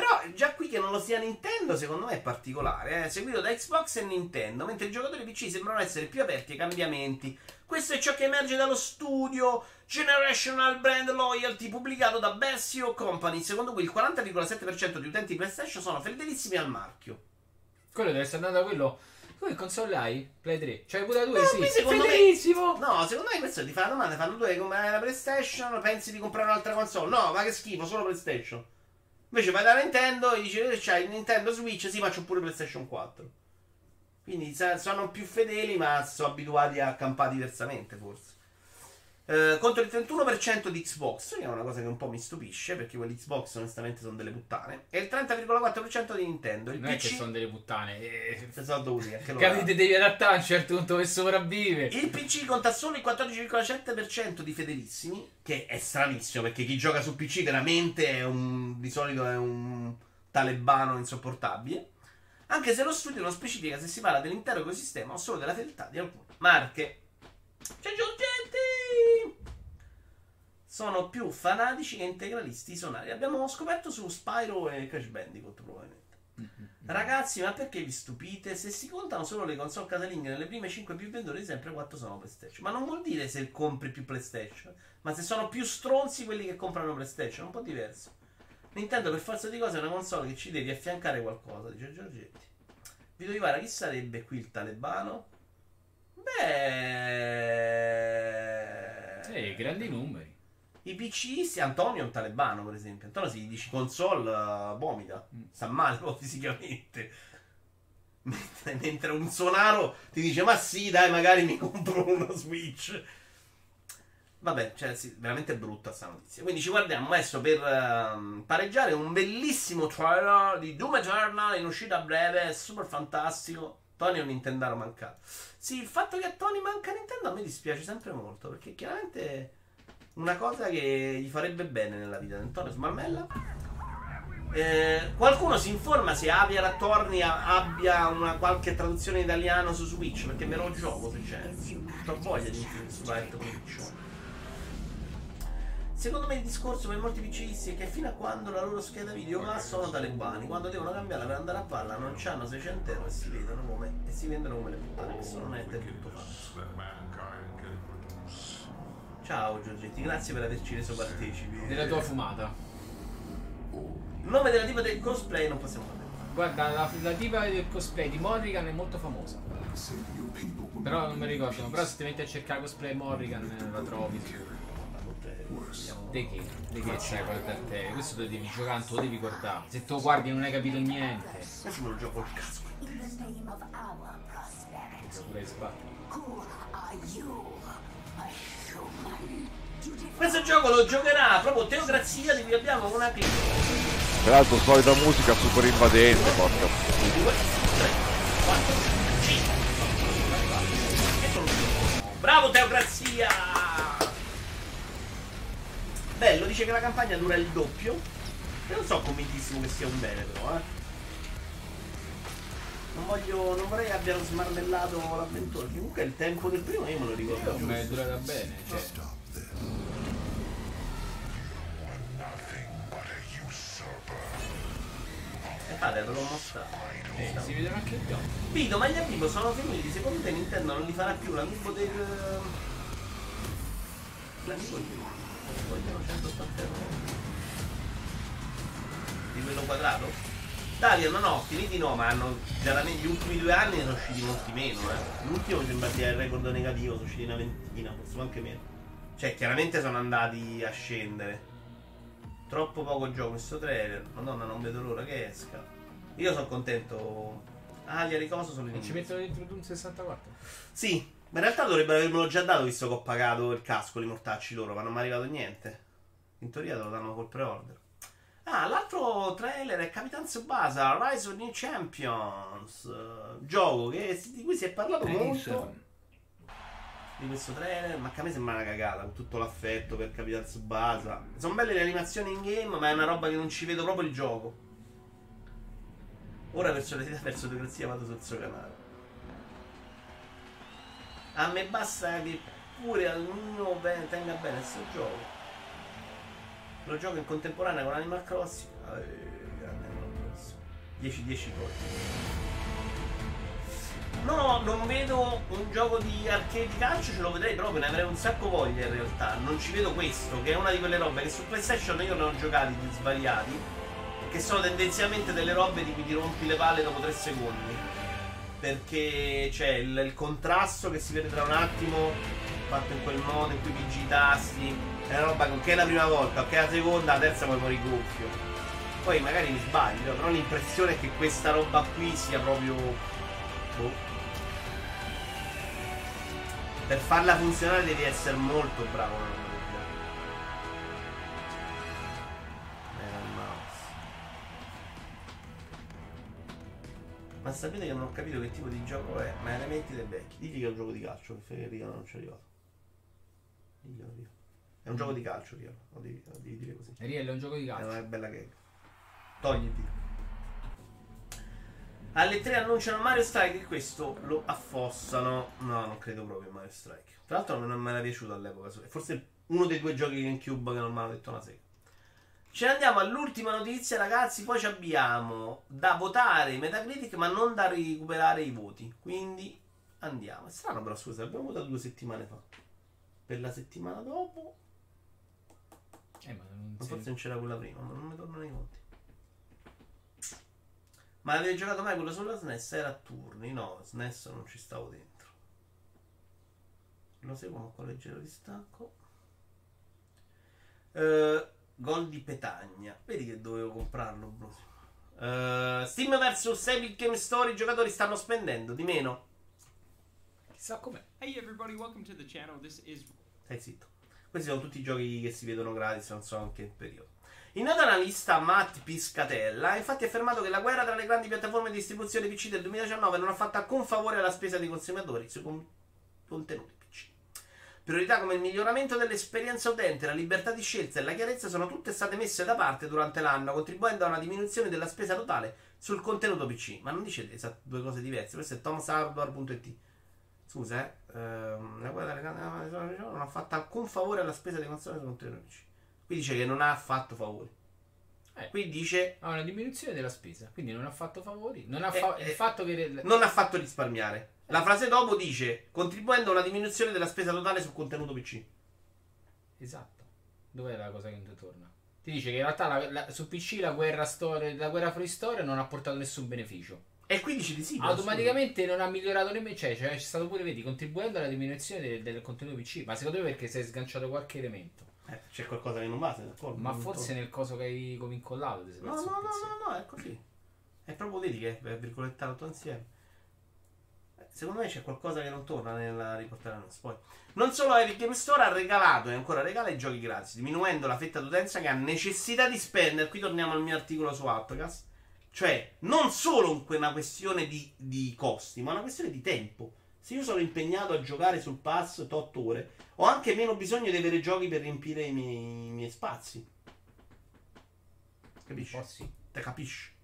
Però già qui che non lo sia Nintendo, secondo me è particolare, eh? seguito da Xbox e Nintendo, mentre i giocatori PC sembrano essere più aperti ai cambiamenti. Questo è ciò che emerge dallo studio Generational Brand Loyalty pubblicato da Bessio Company, secondo cui il 40,7% di utenti PlayStation sono fedelissimi al marchio. Quello deve essere andato da quello Tu che console hai? Play 3. Cioè, pure 2, Eh, sì. secondo me- Fedelissimo! No, secondo me questo ti fa la domanda, fanno due come la PlayStation, pensi di comprare un'altra console? No, ma che schifo, solo PlayStation. Invece vai da Nintendo e dici, eh, c'hai il Nintendo Switch, sì, faccio pure PlayStation 4. Quindi sono più fedeli, ma sono abituati a campare diversamente, forse. Eh, contro il 31% di Xbox, che è una cosa che un po' mi stupisce, perché quelli Xbox onestamente sono delle puttane, e il 30,4% di Nintendo. Il Non è che PC sono delle puttane. Eh, se sono dovuti anche loro. Capite, devi adattare a un certo punto per sopravvivere. Il PC conta solo il 14,7% di fedelissimi, che è stranissimo perché chi gioca su PC veramente è un, di solito è un talebano insopportabile. Anche se lo studio non specifica se si parla dell'intero ecosistema o solo della fedeltà di alcune marche. C'è Giorgetti! Sono più fanatici che integralisti sonari. Abbiamo scoperto su Spyro e Crash Bandicoot probabilmente. Ragazzi, ma perché vi stupite? Se si contano solo le console casalinghe nelle prime 5 più vendute, sempre 4 sono PlayStation. Ma non vuol dire se compri più PlayStation, ma se sono più stronzi quelli che comprano PlayStation, è un po' diverso. Nintendo per forza di cose è una console che ci devi affiancare qualcosa, dice Giorgetti. Vito Ivara, chi sarebbe qui il talebano? Beh... Eh, grandi numeri. I PC, sì, Antonio è un talebano, per esempio. Antonio, se gli dici console, uh, vomita. Mm. Sta male proprio fisicamente. Mentre, mentre un sonaro ti dice, ma sì, dai, magari mi compro una Switch. Vabbè, cioè, sì, veramente brutta sta notizia. Quindi ci guardiamo adesso per ehm, pareggiare un bellissimo trailer di Doom Eternal in uscita a breve, super fantastico. Tony è un Nintendaro mancato. Sì, il fatto che a Tony manca Nintendo a me dispiace sempre molto, perché chiaramente è una cosa che gli farebbe bene nella vita di Antonio Smarmella. Eh, qualcuno si informa se Avia Rattorni abbia una qualche traduzione in italiano su Switch, perché me lo gioco se c'è. Ho voglia di Switch. Secondo me il discorso per molti PCisti è che fino a quando la loro scheda video va sono talebani, quando devono cambiarla per andare a palla non hanno 600 euro e si vedono come e si vendono come le puttane, questo non è del tutto falso. Ciao Giorgetti, grazie per averci reso partecipi. Della tua fumata. Il nome della tipa del cosplay non possiamo sapere. Guarda, la, la tipa del cosplay di Morrigan è molto famosa. Però non mi ricordo. Però se ti metti a cercare cosplay Morrigan eh, la trovi. De che? De che c'è guarda te? Questo te devi giocare, tu lo devi guardare. Se tu lo guardi non hai capito niente. Adesso me lo gioco Pure? A? You defy Questo gioco lo giocherà proprio Teocrazia di cui abbiamo una clip. Peraltro solita musica super invadente, porca. 2, 3, 4, 5. Bravo Teocrazia! Bello, dice che la campagna dura il doppio. E non so convintissimo che sia un bene però, eh. Non voglio. non vorrei abbiano smarmellato l'avventura. Comunque il tempo del primo io me lo ricordo. Ma è durata bene, cioè. E fate, ve l'ho mostrato. Eh, si vedono anche gli occhi. Vito, ma gli amiibo sono finiti. Secondo te Nintendo non li farà più l'amiibo del. L'amiibo di. Vogliono 180 euro. Di quello quadrato? Dario, no, no, finiti no, ma hanno. Chiaramente gli ultimi due anni sono usciti molti meno, eh. L'ultimo sembra sia il record negativo, sono usciti una ventina, forse anche meno. Cioè, chiaramente sono andati a scendere. Troppo poco gioco questo trailer. Madonna, non vedo l'ora che esca. Io sono contento. Ah, gli ricoso sono in ci mettono dentro Doom 64. Sì, ma in realtà dovrebbero avermelo già dato visto che ho pagato il casco, li mortacci loro, ma non mi è arrivato niente. In teoria te lo danno col pre-order. Ah, l'altro trailer è Capitan Tsubasa, Rise of New Champions. eh, gioco che- di cui si è parlato molto di questo trailer, ma che a me sembra una cagata, con tutto l'affetto per Capitan Tsubasa. Sono belle le animazioni in game, ma è una roba che non ci vedo proprio il gioco. Ora verso l'età verso democrazia vado sul suo canale. A me basta che pure almeno tenga bene questo gioco. Lo gioco in contemporanea con Animal Crossing. Eh, grande Animal Crossing. 10-10 gol. No, non vedo un gioco di arcade calcio, ce lo vedrei proprio, ne avrei un sacco voglia in realtà. Non ci vedo questo, che è una di quelle robe che su PlayStation io ne ho giocati di svariati, che sono tendenzialmente delle robe di cui ti rompi le palle dopo 3 secondi. Perché c'è il, il contrasto che si vede tra un attimo, fatto in quel modo, in cui pigi i tasti. È una roba che è la prima volta, ok, la seconda, la terza poi muori gonfio. Poi magari mi sbaglio, però l'impressione è che questa roba qui sia proprio. Boh. Per farla funzionare devi essere molto bravo Ma sapete che non ho capito che tipo di gioco è? Ma elementi dei vecchi. Digli che è un gioco di calcio, che Federico non ci è arrivato. Diglielo, Rio. È un gioco di calcio, Rio. Lo devi, lo devi dire così. Riel è un gioco di È calcio. una bella gag. Togli il dito. Alle 3 annunciano Mario Strike e questo lo affossano. No, non credo proprio a Mario Strike. Tra l'altro non mi era piaciuto all'epoca. È forse uno dei due giochi GameCube che non mi hanno detto una sega. Ce ne andiamo all'ultima notizia, ragazzi. Poi ci abbiamo da votare Metacritic, ma non da recuperare i voti. Quindi andiamo. È strano, però, scusa, l'abbiamo votato due settimane fa. Per la settimana dopo. Eh, ma non Ma forse non c'era quella prima, ma non mi tornano i conti. Ma avevi giocato mai quello sulla SNES? Era a turni, no, SNES non ci stavo dentro. Lo seguo con leggero distacco. Eh, gol di Petagna. Vedi che dovevo comprarlo, Bruno. Eh, Steam vs Epic Game Store i giocatori stanno spendendo di meno. Chissà com'è. Hey everybody, welcome to the channel. This is Stai zitto. Questi sono tutti i giochi che si vedono gratis, non so anche il periodo. Il noto analista Matt Piscatella ha infatti affermato che la guerra tra le grandi piattaforme di distribuzione PC del 2019 non ha fatto alcun favore alla spesa dei consumatori sui con- contenuti. Priorità come il miglioramento dell'esperienza utente, la libertà di scelta e la chiarezza sono tutte state messe da parte durante l'anno, contribuendo a una diminuzione della spesa totale sul contenuto PC. Ma non dice esat- due cose diverse, questo è tomshardware.it. Scusa, eh, ehm, la guerra delle non ha fatto alcun favore alla spesa dei consoli sul contenuto PC. Qui dice che non ha fatto favori. Eh. Qui dice Ha una diminuzione della spesa, quindi non ha fatto favori. Non ha Eh, fa- eh, il fatto che non ha fatto risparmiare. La frase dopo dice contribuendo a una diminuzione della spesa totale sul contenuto PC. Esatto. Dov'è la cosa che non ti torna? Ti dice che in realtà la- la- su PC la guerra, storia, la guerra fuori storia non ha portato nessun beneficio. E qui dice di sì. Automaticamente non ha migliorato nemmeno. Cioè, cioè, c'è stato pure, vedi, contribuendo alla diminuzione del, del contenuto PC. Ma secondo me perché si è sganciato qualche elemento. Eh, c'è qualcosa che non va, sei d'accordo? Ma forse nel coso che hai come incollato No, no, no, no, no, è così. È proprio vedi che è virgolettato tutto insieme. Secondo me c'è qualcosa che non torna nella riportare la news. Poi, non solo Epic Game Store ha regalato e ancora regala i giochi gratis, diminuendo la fetta d'utenza che ha necessità di spendere. Qui torniamo al mio articolo su Outcast. Cioè, non solo una questione di, di costi, ma una questione di tempo. Se io sono impegnato a giocare sul pass 8 ore, ho anche meno bisogno di avere giochi per riempire i miei, i miei spazi. Capisci? Te capisci?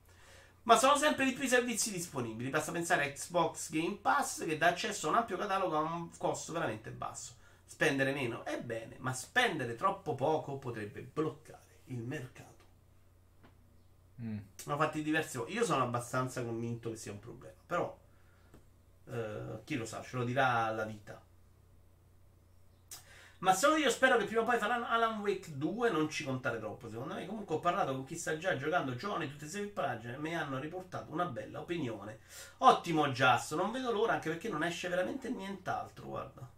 Ma sono sempre di più i servizi disponibili. Basta pensare a Xbox Game Pass che dà accesso a un ampio catalogo a un costo veramente basso. Spendere meno è bene, ma spendere troppo poco potrebbe bloccare il mercato. Mm. Sono fatti diversi. Io sono abbastanza convinto che sia un problema. Però, eh, chi lo sa, ce lo dirà la vita. Ma solo io spero che prima o poi faranno Alan Wake 2. Non ci contare troppo, secondo me. Comunque, ho parlato con chi sta già giocando giovani, tutte queste pagine. e Mi hanno riportato una bella opinione. Ottimo, Just. Non vedo l'ora, anche perché non esce veramente nient'altro. Guarda.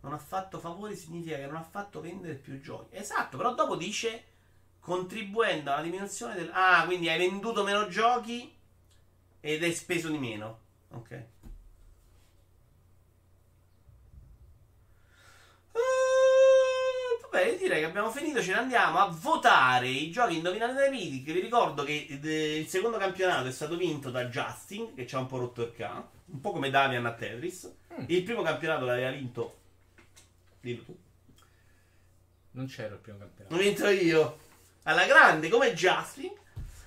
Non ha fatto favori significa che non ha fatto vendere più giochi. Esatto, però dopo dice contribuendo alla diminuzione del... Ah, quindi hai venduto meno giochi ed hai speso di meno. Ok. Eh, io direi che abbiamo finito, ce ne andiamo a votare i giochi indovinati dai Critic. Vi ricordo che eh, il secondo campionato è stato vinto da Justin, che ci ha un po' rotto il K, un po' come Davian a Tetris. Il primo campionato l'aveva vinto. Dillo tu. Non c'ero il primo campionato. L'ho vinto io. Alla grande, come Justin.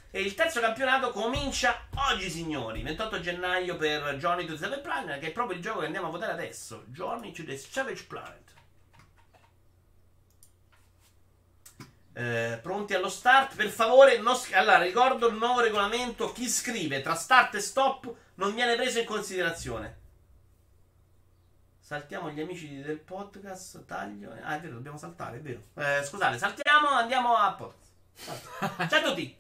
E il terzo campionato comincia oggi, signori. 28 gennaio per Journey to the Savage Planet, che è proprio il gioco che andiamo a votare adesso. Journey to the Savage Planet. Eh, pronti allo start? Per favore, sch- allora ricordo il nuovo regolamento. Chi scrive tra start e stop non viene preso in considerazione. Saltiamo gli amici del podcast. Taglio. Ah, è vero, dobbiamo saltare, è vero. Eh, scusate, saltiamo, andiamo a podcast. Ciao a tutti.